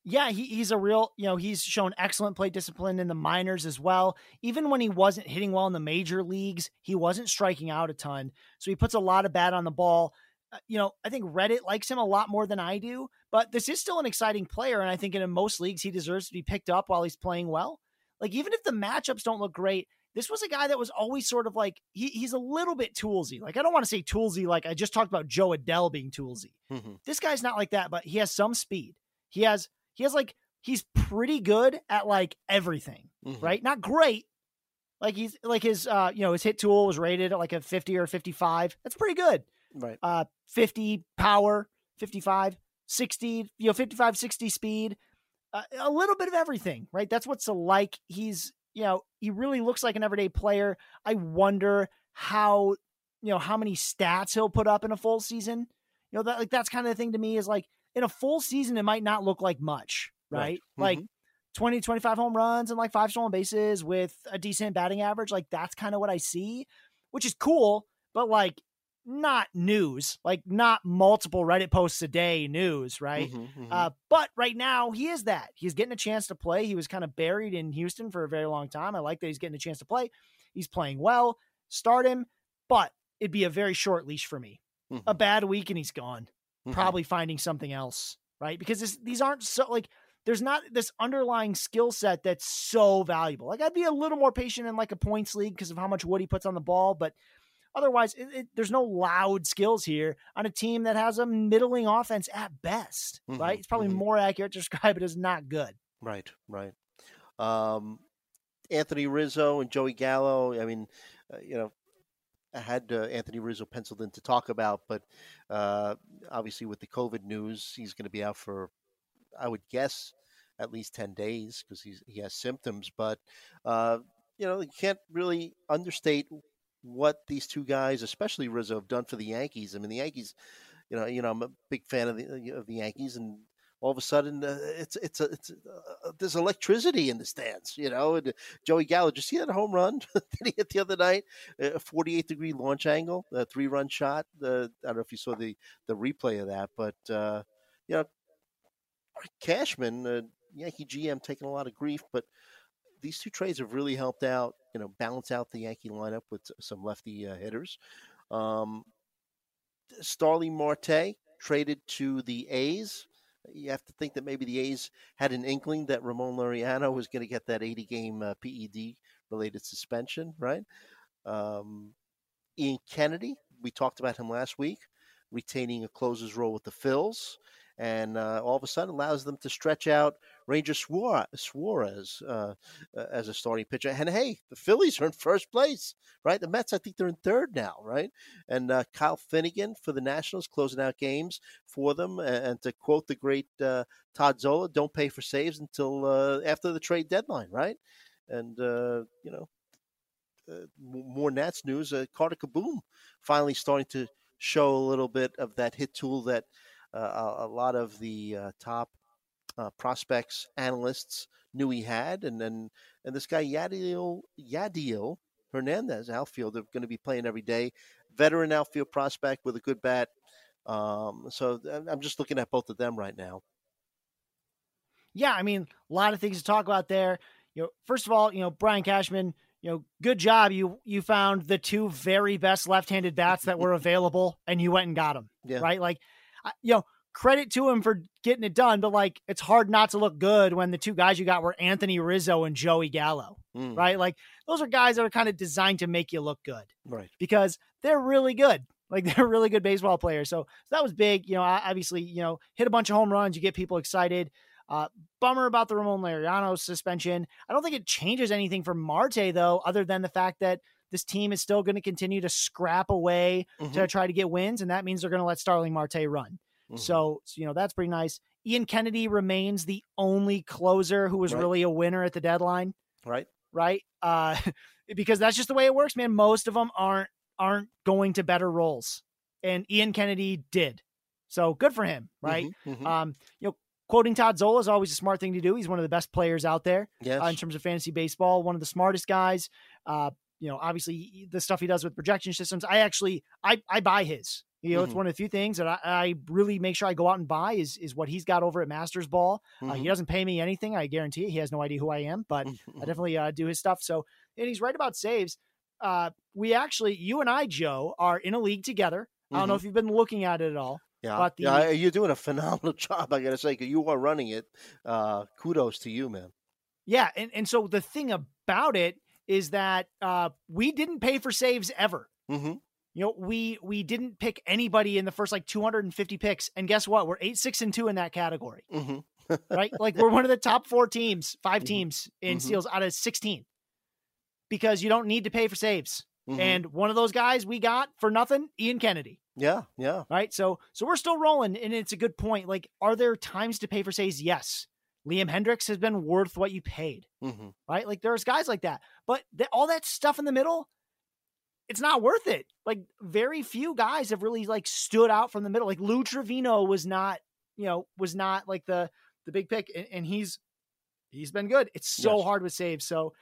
Yeah, he, he's a real, you know, he's shown excellent play discipline in the minors as well. Even when he wasn't hitting well in the major leagues, he wasn't striking out a ton. So he puts a lot of bat on the ball. Uh, you know, I think Reddit likes him a lot more than I do, but this is still an exciting player. And I think in most leagues, he deserves to be picked up while he's playing well. Like, even if the matchups don't look great, this was a guy that was always sort of like, he, he's a little bit toolsy. Like, I don't want to say toolsy, like I just talked about Jo Adell being toolsy. Mhm. This guy's not like that, but he has some speed. He has, he has like, he's pretty good at like everything, Mhm. right? Not great. Like he's like his uh you know his hit tool was rated at like a 50 or 55. That's pretty good. Right. Uh 50 power, 55, 60, you know 55 60 speed. Uh, a little bit of everything, right? That's what's like. He's you know, he really looks like an everyday player. I wonder how you know how many stats he'll put up in a full season. You know, that like that's kind of the thing to me is like in a full season it might not look like much, right? Right. Like Mhm. 20, 25 home runs and like five stolen bases with a decent batting average. Like that's kind of what I see, which is cool, but like not news, like not multiple Reddit posts a day news, right? Mhm, mhm. Uh, but right now he is that. He's getting a chance to play. He was kind of buried in Houston for a very long time. I like that he's getting a chance to play. He's playing well. Start him, but it'd be a very short leash for me. Mhm. A bad week and he's gone Mhm. probably finding something else, right? Because this, these aren't so like there's not this underlying skill set that's so valuable. Like I'd be a little more patient in like a points league because of how much wood he puts on the ball, but otherwise, it, it, there's no loud skills here on a team that has a middling offense at best, right? Mhm, It's probably mhm. more accurate to describe it as not good. Right, right. Um, Anthony Rizzo and Joey Gallo. I mean, uh, you know, had uh, Anthony Rizzo penciled in to talk about, but uh, obviously with the COVID news, he's going to be out for, I would guess, at least ten days because he's he has symptoms. But uh, you know, you can't really understate what these two guys, especially Rizzo, have done for the Yankees. I mean, the Yankees. You know, you know, I'm a big fan of the of the Yankees, and all of a sudden uh, it's it's a, it's uh, there's electricity in the stands, you know. And Joey Gallo, just see that home run that he hit the other night, a 48 degree launch angle, a three run shot. Uh, I don't know if you saw the the replay of that, but uh, you know, Cashman, uh, Yankee GM, taking a lot of grief, but these two trades have really helped out, you know, balance out the Yankee lineup with some lefty uh, hitters. Um, Starling Marte traded to the A's. You have to think that maybe the A's had an inkling that Ramon Laureano was going to get that 80 game uh, PED related suspension, right? Um, Ian Kennedy, we talked about him last week, retaining a closer's role with the Phils and uh, all of a sudden allows them to stretch out Ranger Suarez uh, uh, as a starting pitcher. And hey, the Phillies are in first place, right? The Mets, I think they're in third now, right? And uh, Kyle Finnegan for the Nationals closing out games for them. And, to quote the great uh, Todd Zola, don't pay for saves until uh, after the trade deadline, right? And, you know, more Nats news. Carter Kieboom finally starting to show a little bit of that hit tool that – uh, a, lot of the uh, top uh, prospects analysts knew he had, and then and this guy Yadiel Yadiel Hernandez, outfielder, going to be playing every day, veteran outfield prospect with a good bat. Um, so I'm just looking at both of them right now. Yeah, I mean, a lot of things to talk about there. You know, first of all, you know, Brian Cashman, you know, good job. You you found the two very best left-handed bats that were available, and you went and got them. Yeah. Right, like you know, credit to him for getting it done, but like it's hard not to look good when the two guys you got were Anthony Rizzo and Joey Gallo, mm. right? Like those are guys that are kind of designed to make you look good, right? Because they're really good. Like they're really good baseball players. So, so that was big. You know, obviously, you know, hit a bunch of home runs, you get people excited. Uh, bummer about the Ramon Laureano suspension. I don't think it changes anything for Marte though, other than the fact that this team is still going to continue to scrap away mm-hmm. to try to get wins, and that means they're going to let Starling Marte run. Mm-hmm. So, so, you know, that's pretty nice. Ian Kennedy remains the only closer who was right. really a winner at the deadline. Right. Right. Uh, because that's just the way it works, man. Most of them aren't aren't going to better roles, and Ian Kennedy did. So good for him, right? Mm-hmm, mm-hmm. Um, you know, quoting Todd Zola is always a smart thing to do. He's one of the best players out there yes. uh, in terms of fantasy baseball. One of the smartest guys. Uh, you know, obviously the stuff he does with projection systems. I actually I I buy his. You know, mm-hmm. it's one of the few things that I, I, really make sure I go out and buy is is what he's got over at Mastersball. Mm-hmm. Uh, he mm-hmm. doesn't pay me anything, I guarantee. It. He has no idea who I am, but I definitely uh, do his stuff. So, and he's right about saves. Uh, we actually, you and I, Joe, are in a league together. I don't know mm-hmm. if you've been looking at it at all. Yeah, but the, yeah, you're doing a phenomenal job. I gotta say, because you are running it. Uh, kudos to you, man. Yeah, and and so the thing about it is that uh, we didn't pay for saves ever. Mm-hmm you know, we we didn't pick anybody in the first like 250 picks, and guess what? We're eight, six, and two in that category. Mm-hmm. right? Like we're one of the top four teams, 5 mm-hmm. teams in mm-hmm. steals out of 16. Because you don't need to pay for saves. Mm-hmm. And one of those guys we got for nothing, Ian Kennedy. Yeah, yeah. Right. So so we're still rolling, and it's a good point. Like, are there times to pay for saves? Yes. Liam Hendriks has been worth what you paid. Mm-hmm. Right? Like there's guys like that. But th- all that stuff in the middle, it's not worth it. Like very few guys have really like stood out from the middle. Like Lou Trivino was not, you know, was not like the the big pick, and, and he's he's been good. It's so yes. hard with saves. So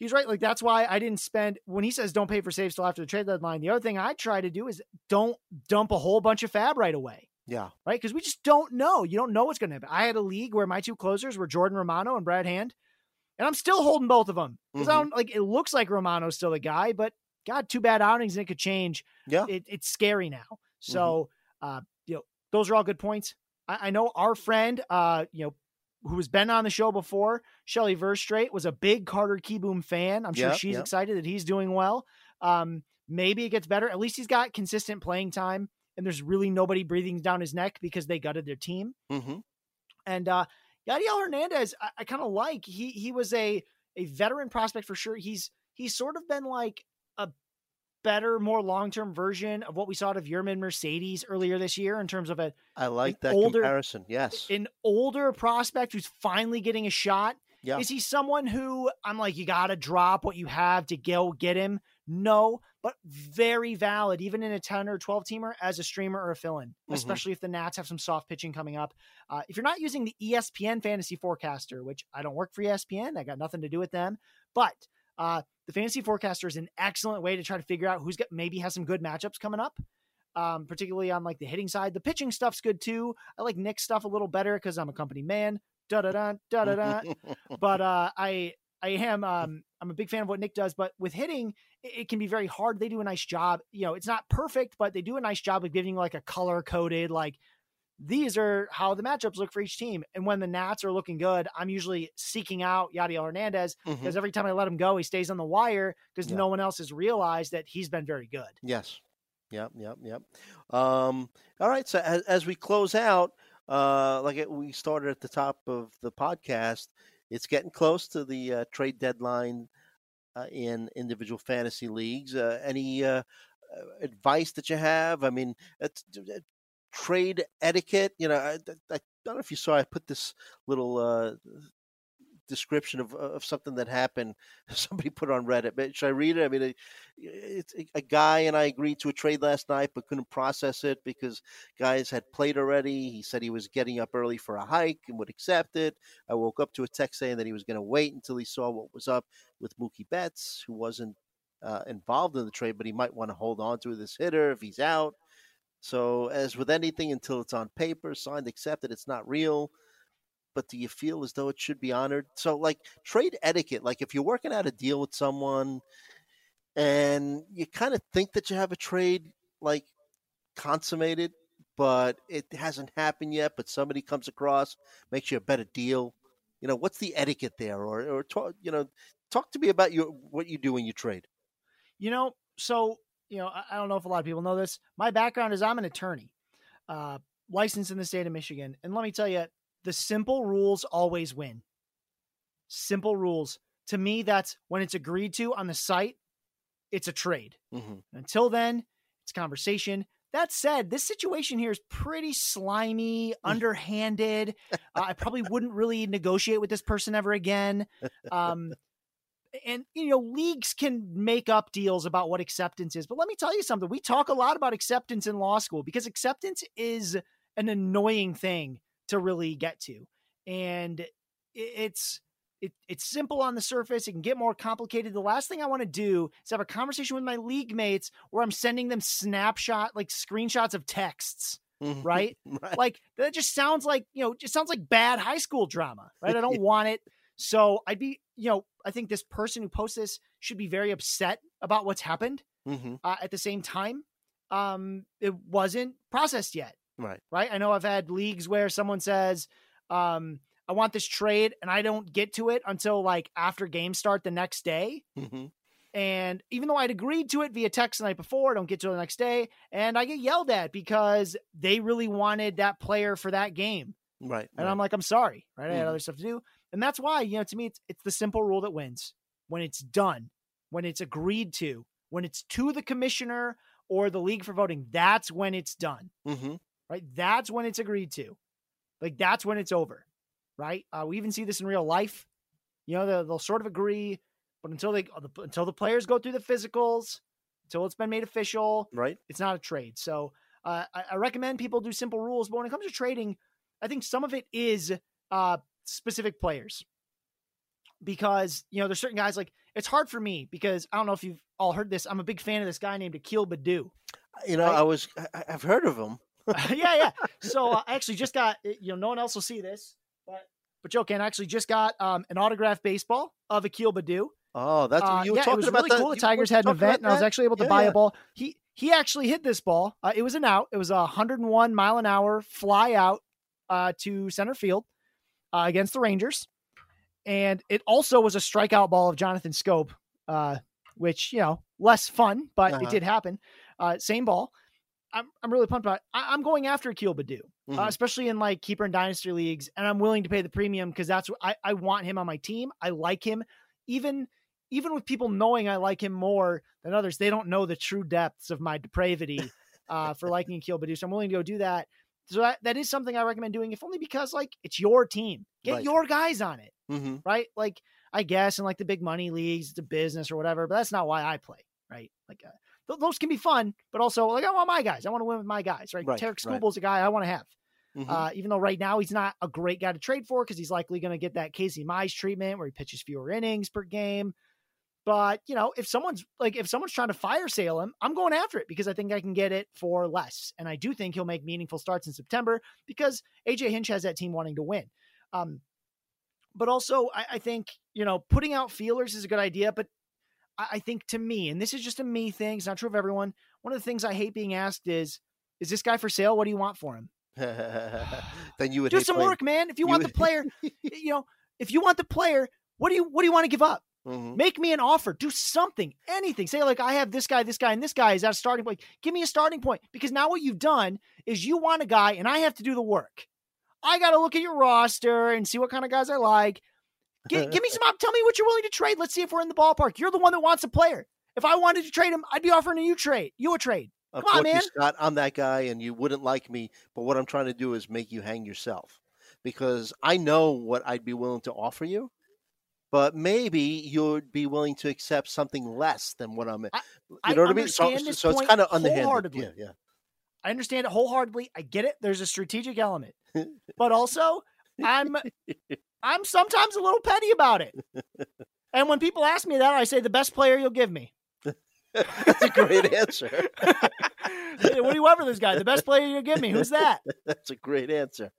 he's right. Like that's why I didn't spend when he says don't pay for saves till after the trade deadline. The other thing I try to do is don't dump a whole bunch of FAAB right away. Yeah. Right. Because we just don't know. You don't know what's going to happen. I had a league where my two closers were Jordan Romano and Brad Hand. And I'm still holding both of them because mm-hmm. I don't like it looks like Romano's still a guy, but God, two bad outings and it could change. Yeah, it, it's scary now. So, mm-hmm. uh, you know, those are all good points. I, I, know our friend, uh, you know, who has been on the show before, Shelly Verougstraete, was a big Carter Kieboom fan. I'm sure yep, she's yep. excited that he's doing well. Um, maybe it gets better. At least he's got consistent playing time, and there's really nobody breathing down his neck because they gutted their team. Mm-hmm. And uh, Yadiel Hernandez, I, I kind of like. He he was a a veteran prospect for sure. He's he's sort of been like better, more long term version of what we saw of Yermin Mercedes earlier this year in terms of a. I like that older, comparison. Yes, an older prospect who's finally getting a shot. Yeah. Is he someone who I'm like, you got to drop what you have to go get him? No, but very valid, even in a 10 or 12 teamer as a streamer or a fill in, Mhm. especially if the Nats have some soft pitching coming up. Uh, if you're not using the ESPN fantasy forecaster, which I don't work for ESPN, I got nothing to do with them, but uh, the fantasy forecaster is an excellent way to try to figure out who's got maybe has some good matchups coming up. Um, particularly on like the hitting side, the pitching stuff's good too. I like Nick's stuff a little better because I'm a company man. Da da da da da da but uh, I I am um, I'm a big fan of what Nick does. But with hitting, it, it can be very hard. They do a nice job. You know, it's not perfect, but they do a nice job of giving you like a color coded like these are how the matchups look for each team. And when the Nats are looking good, I'm usually seeking out Yadiel Hernandez because every time I let him go, he stays on the wire because Yeah. no one else has realized that he's been very good. Yes. Yep. Yep. Yep. Um, all right. So as, as we close out, uh, like it, we started at the top of the podcast, it's getting close to the uh, trade deadline uh, in individual fantasy leagues. Uh, any uh, uh, advice that you have? I mean, it's, trade etiquette. You know, I, I, I don't know if you saw. I put this little uh, description of of something that happened. Somebody put on Reddit. But should I read it? I mean, it, it's a- a guy and I agreed to a trade last night, but couldn't process it because guys had played already. He said he was getting up early for a hike and would accept it. I woke up to a text saying that he was going to wait until he saw what was up with Mookie Betts, who wasn't uh, involved in the trade, but he might want to hold on to this hitter if he's out. So, as with anything, until it's on paper, signed, accepted, it's not real. But do you feel as though it should be honored? So, like trade etiquette, like if you're working out a deal with someone and you kind of think that you have a trade like consummated, but it hasn't happened yet, but somebody comes across, makes you a better deal. You know, what's the etiquette there? Or, or talk, you know, talk to me about your what you do when you trade. You know, so you know, I, I don't know if a lot of people know this. My background is I'm an attorney, uh, licensed in the state of Michigan, and let me tell you, the simple rules always win. Simple rules. To me, that's when it's agreed to on the site, it's a trade. Mm-hmm. Until then, it's conversation. That said, this situation here is pretty slimy, underhanded. Uh, I probably wouldn't really negotiate with this person ever again. Um, and you know, leagues can make up deals about what acceptance is. But let me tell you something. We talk a lot about acceptance in law school because acceptance is an annoying thing to really get to, and it's it, it's simple on the surface. It can get more complicated. The last thing I want to do is have a conversation with my league mates where I'm sending them snapshot, like screenshots of texts, Mm-hmm. right? right. Like that just sounds like, you know, just sounds like bad high school drama, right? I don't want it. So I'd be, you know, I think this person who posts this should be very upset about what's happened. Mm-hmm. Uh, at the same time, um, it wasn't processed yet Right. right? I know I've had leagues where someone says, um, I want this trade and I don't get to it until like after game start the next day. Mm-hmm. And even though I'd agreed to it via text the night before, I don't get to it the next day. And I get yelled at because they really wanted that player for that game. Right. And right. I'm like, I'm sorry, right? I had Mhm. other stuff to do. And that's why, you know, to me, it's, it's the simple rule that wins when it's done, when it's agreed to, when it's to the commissioner or the league for voting. That's when it's done mm-hmm. right? That's when it's agreed to. Like that's when it's over, right? Uh, we even see this in real life. You know, they'll, they'll sort of agree, but until they until the players go through the physicals, until it's been made official, Right. it's not a trade. So uh, I, I recommend people do simple rules. But when it comes to trading, I think some of it is uh, specific players because you know there's certain guys like it's hard for me because I don't know if you've all heard this. I'm a big fan of this guy named Akil Baddoo. You know, Right. I was I, I've heard of him. yeah, yeah. So uh, I actually just got you know no one else will see this, but but Joe can actually just got um, an autographed baseball of Akil Baddoo. Oh, that's Uh, you were yeah, talking it was about really that. cool. The Tigers had an event, and I was actually able to Yeah, buy yeah. a ball. He he actually hit this ball. Uh, it was an out. It was a 101 mile an hour fly out uh, to center field uh, against the Rangers, and it also was a strikeout ball of Jonathan Schoop, uh, which you know less fun, but Uh-huh. it did happen. Uh, same ball. I'm I'm really pumped about. It. I, I'm going after Akil Baddoo uh, Mhm. especially in like keeper and dynasty leagues. And I'm willing to pay the premium because that's what I, I want him on my team. I like him, even even with people knowing I like him more than others. They don't know the true depths of my depravity uh, for liking Akil Baddoo. So I'm willing to go do that. So that, that is something I recommend doing, if only because like it's your team. Get Right. your guys on it, Mhm. right? Like I guess in like the big money leagues, it's a business or whatever, but that's not why I play, right? Like uh, th- those can be fun, but also like I want my guys. I want to win with my guys, right? Right, Tarik right. A guy I want to have. Mhm. Uh, even though right now he's not a great guy to trade for because he's likely going to get that Casey Mize treatment where he pitches fewer innings per game. But you know, if someone's like if someone's trying to fire sale him, I'm going after it because I think I can get it for less, and I do think he'll make meaningful starts in September because AJ Hinch has that team wanting to win. Um, but also, I, I think you know putting out feelers is a good idea, but I, I think to me, and this is just a me thing, it's not true of everyone. One of the things I hate being asked is, "Is this guy for sale? What do you want for him?" then you would do some playing- work, man. If you, you want would- the player, you know, if you want the player, what do you what do you want to give up? Mhm. Make me an offer. Do something, anything. Say like I have this guy, this guy, and this guy is at a starting point. Give me a starting point because now what you've done is you want a guy, and I have to do the work. I got to look at your roster and see what kind of guys I like. Gi- give me some op. Tell me what you're willing to trade. Let's see if we're in the ballpark. You're the one that wants a player. If I wanted to trade him, I'd be offering a you trade. You a trade. Come on, man. Scott, I'm that guy, and you wouldn't like me. But what I'm trying to do is make you hang yourself, because I know what I'd be willing to offer you. But maybe you'd be willing to accept something less than what I'm. I- you I know what I mean? So, so it's kind of underhanded. Yeah, yeah. I understand it wholeheartedly. I get it. There's a strategic element, but also I'm I'm sometimes a little petty about it. And when people ask me that, I say the best player you'll give me. That's a great answer. What do you want for this guy? The best player you'll give me. Who's that? That's a great answer.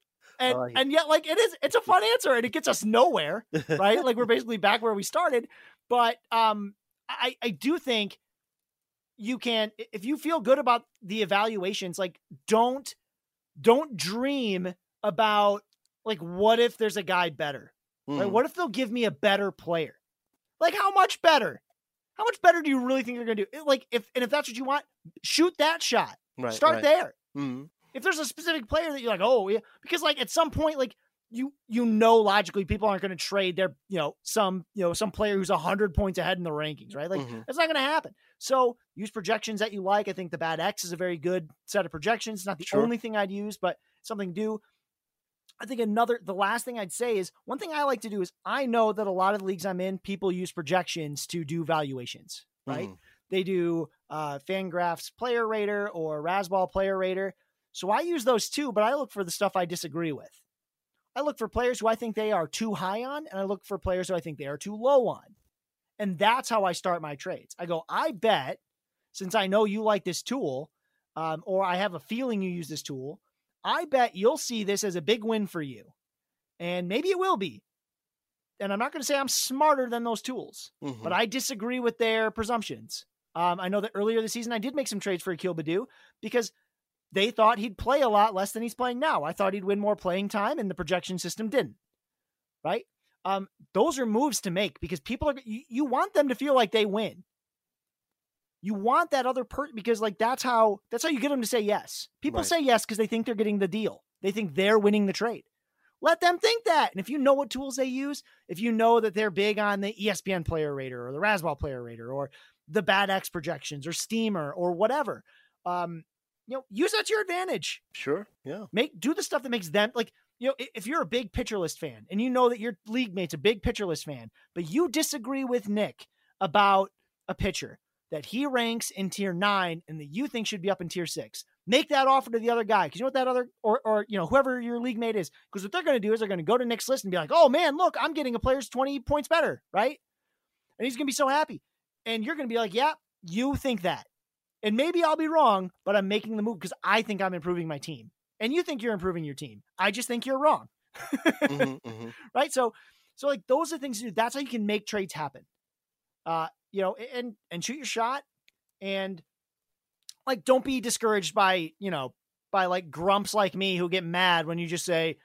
And and yet, like it is, it's a fun answer, and it gets us nowhere, right? like we're basically back where we started. But um, I I do think you can if you feel good about the evaluations, like don't don't dream about like what if there's a guy better, right? Mhm. What if they'll give me a better player? Like how much better? How much better do you really think they're going to do? Like if and if that's what you want, shoot that shot. Right, Start right. there Mhm. If there's a specific player that you're like, oh yeah, because like at some point, like you you know logically people aren't going to trade their you know some you know some player who's hundred points ahead in the rankings, right? Like Mhm. that's not going to happen. So use projections that you like. I think the BAT X is a very good set of projections. Not the Sure. only thing I'd use, but something to do. I think another the last thing I'd say is one thing I like to do is I know that a lot of the leagues I'm in, people use projections to do valuations, right? Mhm. they do uh, Fangraphs Player Rater or Razzball Player Rater. So I use those too, but I look for the stuff I disagree with. I look for players who I think they are too high on, and I look for players who I think they are too low on. And that's how I start my trades. I go, I bet, since I know you like this tool, um, or I have a feeling you use this tool, I bet you'll see this as a big win for you. And maybe it will be. And I'm not going to say I'm smarter than those tools Mhm. but I disagree with their presumptions. Um, I know that earlier this season I did make some trades for Akil Baddoo because they thought he'd play a lot less than he's playing now. I thought he'd win more playing time, and the projection system didn't. Right? Um, those are moves to make because people are you, you want them to feel like they win. You want that other person because like that's how that's how you get them to say yes. People Right. say yes because they think they're getting the deal. They think they're winning the trade. Let them think that. And if you know what tools they use, if you know that they're big on the ESPN player rater or the Razzball player rater or the BAT X projections or Steamer or whatever, um, you know, use that to your advantage. Sure. Yeah. Make do the stuff that makes them like you know, if you're a big pitcher list fan and you know that your league mate's a big pitcher list fan, but you disagree with Nick about a pitcher that he ranks in tier nine and that you think should be up in tier six, make that offer to the other guy. Cause you know what that other or or you know, whoever your league mate is, because what they're gonna do is they're gonna go to Nick's list and be like, Oh man, look, I'm getting a player's 20 points better, right? And he's gonna be so happy. And you're gonna be like, Yeah, you think that. And maybe I'll be wrong, but I'm making the move because I think I'm improving my team. And you think you're improving your team. I just think you're wrong. Mhm, mhm. right? So so like those are things to do. That's how you can make trades happen. Uh, you know, and and shoot your shot and like don't be discouraged by, you know, by like grumps like me who get mad when you just say,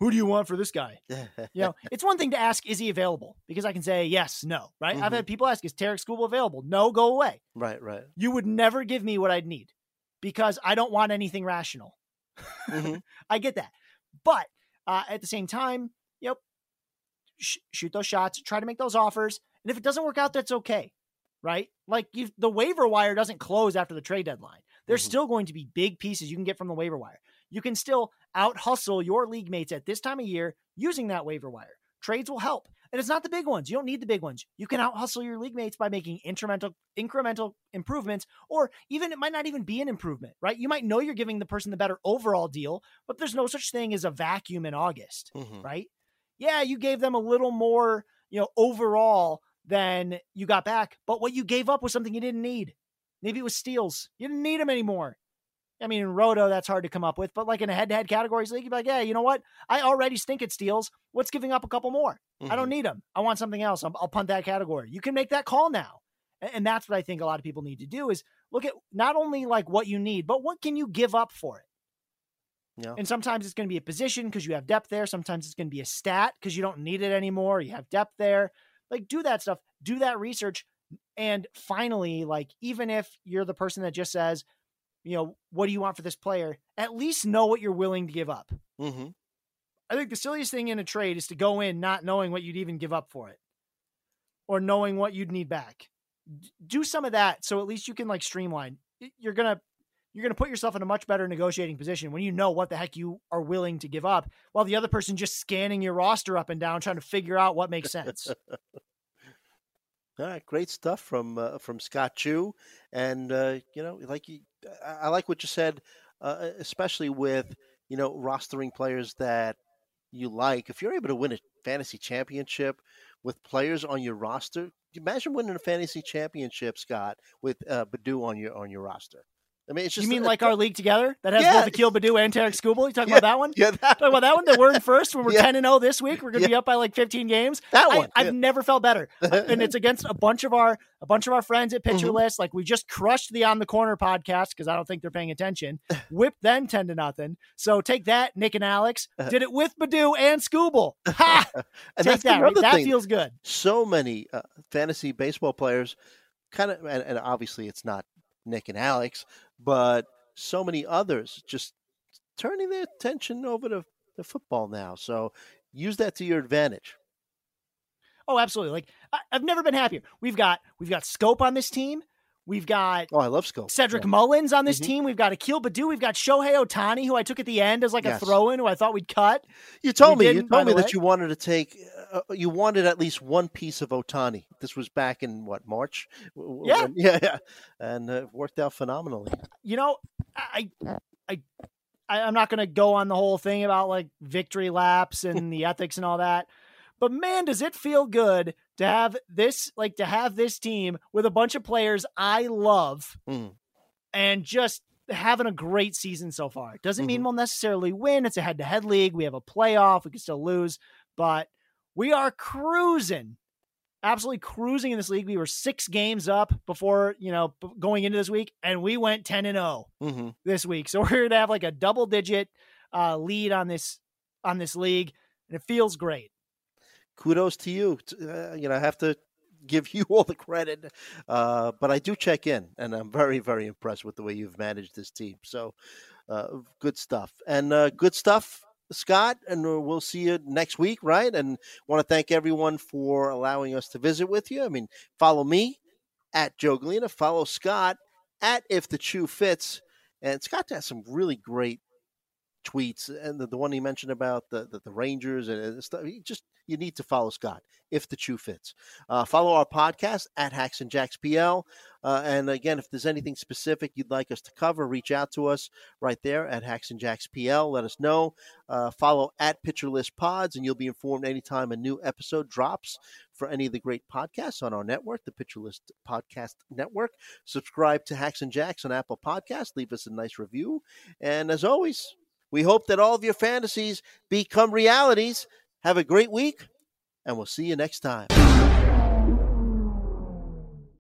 Who do you want for this guy? You know, it's one thing to ask, is he available? Because I can say yes, no, right? I've Mhm. had people ask, is Tarik Skubal available? No, go away. right. Right. You would never give me what I'd need because I don't want anything rational. Mhm. I get that. But uh, at the same time, you know, sh- shoot those shots, try to make those offers. And if it doesn't work out, that's okay. Right? Like you, the waiver wire doesn't close after the trade deadline. There's Mhm. still going to be big pieces you can get from the waiver wire. You can still out hustle your league mates at this time of year using that waiver wire. Trades will help. And it's not the big ones. You don't need the big ones. You can out hustle your league mates by making incremental incremental improvements, or even it might not even be an improvement, right? You might know you're giving the person the better overall deal, but there's no such thing as a vacuum in August, mm-hmm. right? Yeah, you gave them a little more, you know, overall than you got back, but what you gave up was something you didn't need. Maybe it was steals. You didn't need them anymore. I mean, in Roto, that's hard to come up with, but like in a head to head categories league, you'd be like, yeah, you know what? I already stink at steals. What's giving up a couple more? Mm-hmm. I don't mm-hmm. need them. I want something else. I'll, I'll punt that category. You can make that call now. And, and that's what I think a lot of people need to do is look at not only like what you need, but what can you give up for it? Yeah. And sometimes it's going to be a position because you have depth there. Sometimes it's going to be a stat because you don't need it anymore. You have depth there. Like, do that stuff, do that research. And finally, like, even if you're the person that just says, you know, what do you want for this player? At least know what you're willing to give up. Mm-hmm. I think the silliest thing in a trade is to go in not knowing what you'd even give up for it or knowing what you'd need back. Do some of that so at least you can like streamline. You're going to you're going to put yourself in a much better negotiating position when you know what the heck you are willing to give up while the other person just scanning your roster up and down trying to figure out what makes sense. All right, great stuff from uh, from Scott Chu, and uh, you know, like you, I, like what you said, uh, especially with you know rostering players that you like. If you're able to win a fantasy championship with players on your roster, imagine winning a fantasy championship, Scott, with uh, Baddoo on your on your roster. I mean, it's just you mean like our league together that has yeah. both Akil Baddoo and Tarik Skubal? You talking yeah, about that one? Yeah, that talking about that one. That we're in first when we're ten and zero oh this week. We're going to be up by like fifteen games. That one. I, have never felt better, and it's against a bunch of our a bunch of our friends at Pitcher mm-hmm. List. Like we just crushed the On the Corner podcast because I don't think they're paying attention. Whipped them ten to nothing. So take that, Nick and Alex uh-huh. did it with Baddoo and Skubal. Ha! and take that. Right? That feels good. So many uh, fantasy baseball players, kind of, and, and obviously it's not Nick and Alex, but so many others just turning their attention over to the football now. So use that to your advantage. Oh, absolutely. Like I, have never been happier. We've got we've got Schoop on this team. We've got oh, I love Schoop. Cedric yeah. Mullins on this mm-hmm. team. We've got Akil Baddoo. We've got Shohei Ohtani, who I took at the end as like yes. a throw in, who I thought we'd cut. You told we me. You told me that you wanted to take. Uh, you wanted at least one piece of Ohtani. This was back in what March. Yeah, yeah, yeah, and uh, it worked out phenomenally. You know, I, I, I I'm not going to go on the whole thing about like victory laps and the ethics and all that. But man, does it feel good to have this, like to have this team with a bunch of players I love mm. and just having a great season so far. It doesn't mm-hmm. mean we'll necessarily win. It's a head to head league. We have a playoff. We can still lose, but we are cruising, absolutely cruising in this league. We were six games up before, you know, going into this week, and we went 10 and 0 mm-hmm. this week. So we're going to have like a double digit uh, lead on this on this league, and it feels great kudos to you. Uh, you know, I have to give you all the credit, uh, but I do check in, and I'm very, very impressed with the way you've managed this team. So, uh, good stuff, and uh, good stuff, Scott. And we'll see you next week, right? And want to thank everyone for allowing us to visit with you. I mean, follow me at Joe Galena, follow Scott at If the Chu Fits, and Scott has some really great tweets and the, the one he mentioned about the, the, the Rangers and, stuff. He just you need to follow Scott if the Chu fits. Uh, follow our podcast at Hacks and Jacks PL. Uh, and again, if there's anything specific you'd like us to cover, reach out to us right there at Hacks and Jacks PL. Let us know. Uh, follow at Pitcher List Pods, and you'll be informed anytime a new episode drops for any of the great podcasts on our network, the Pitcher List Podcast Network. Subscribe to Hacks and Jacks on Apple Podcasts. Leave us a nice review. And as always, we hope that all of your fantasies become realities. Have a great week, and we'll see you next time.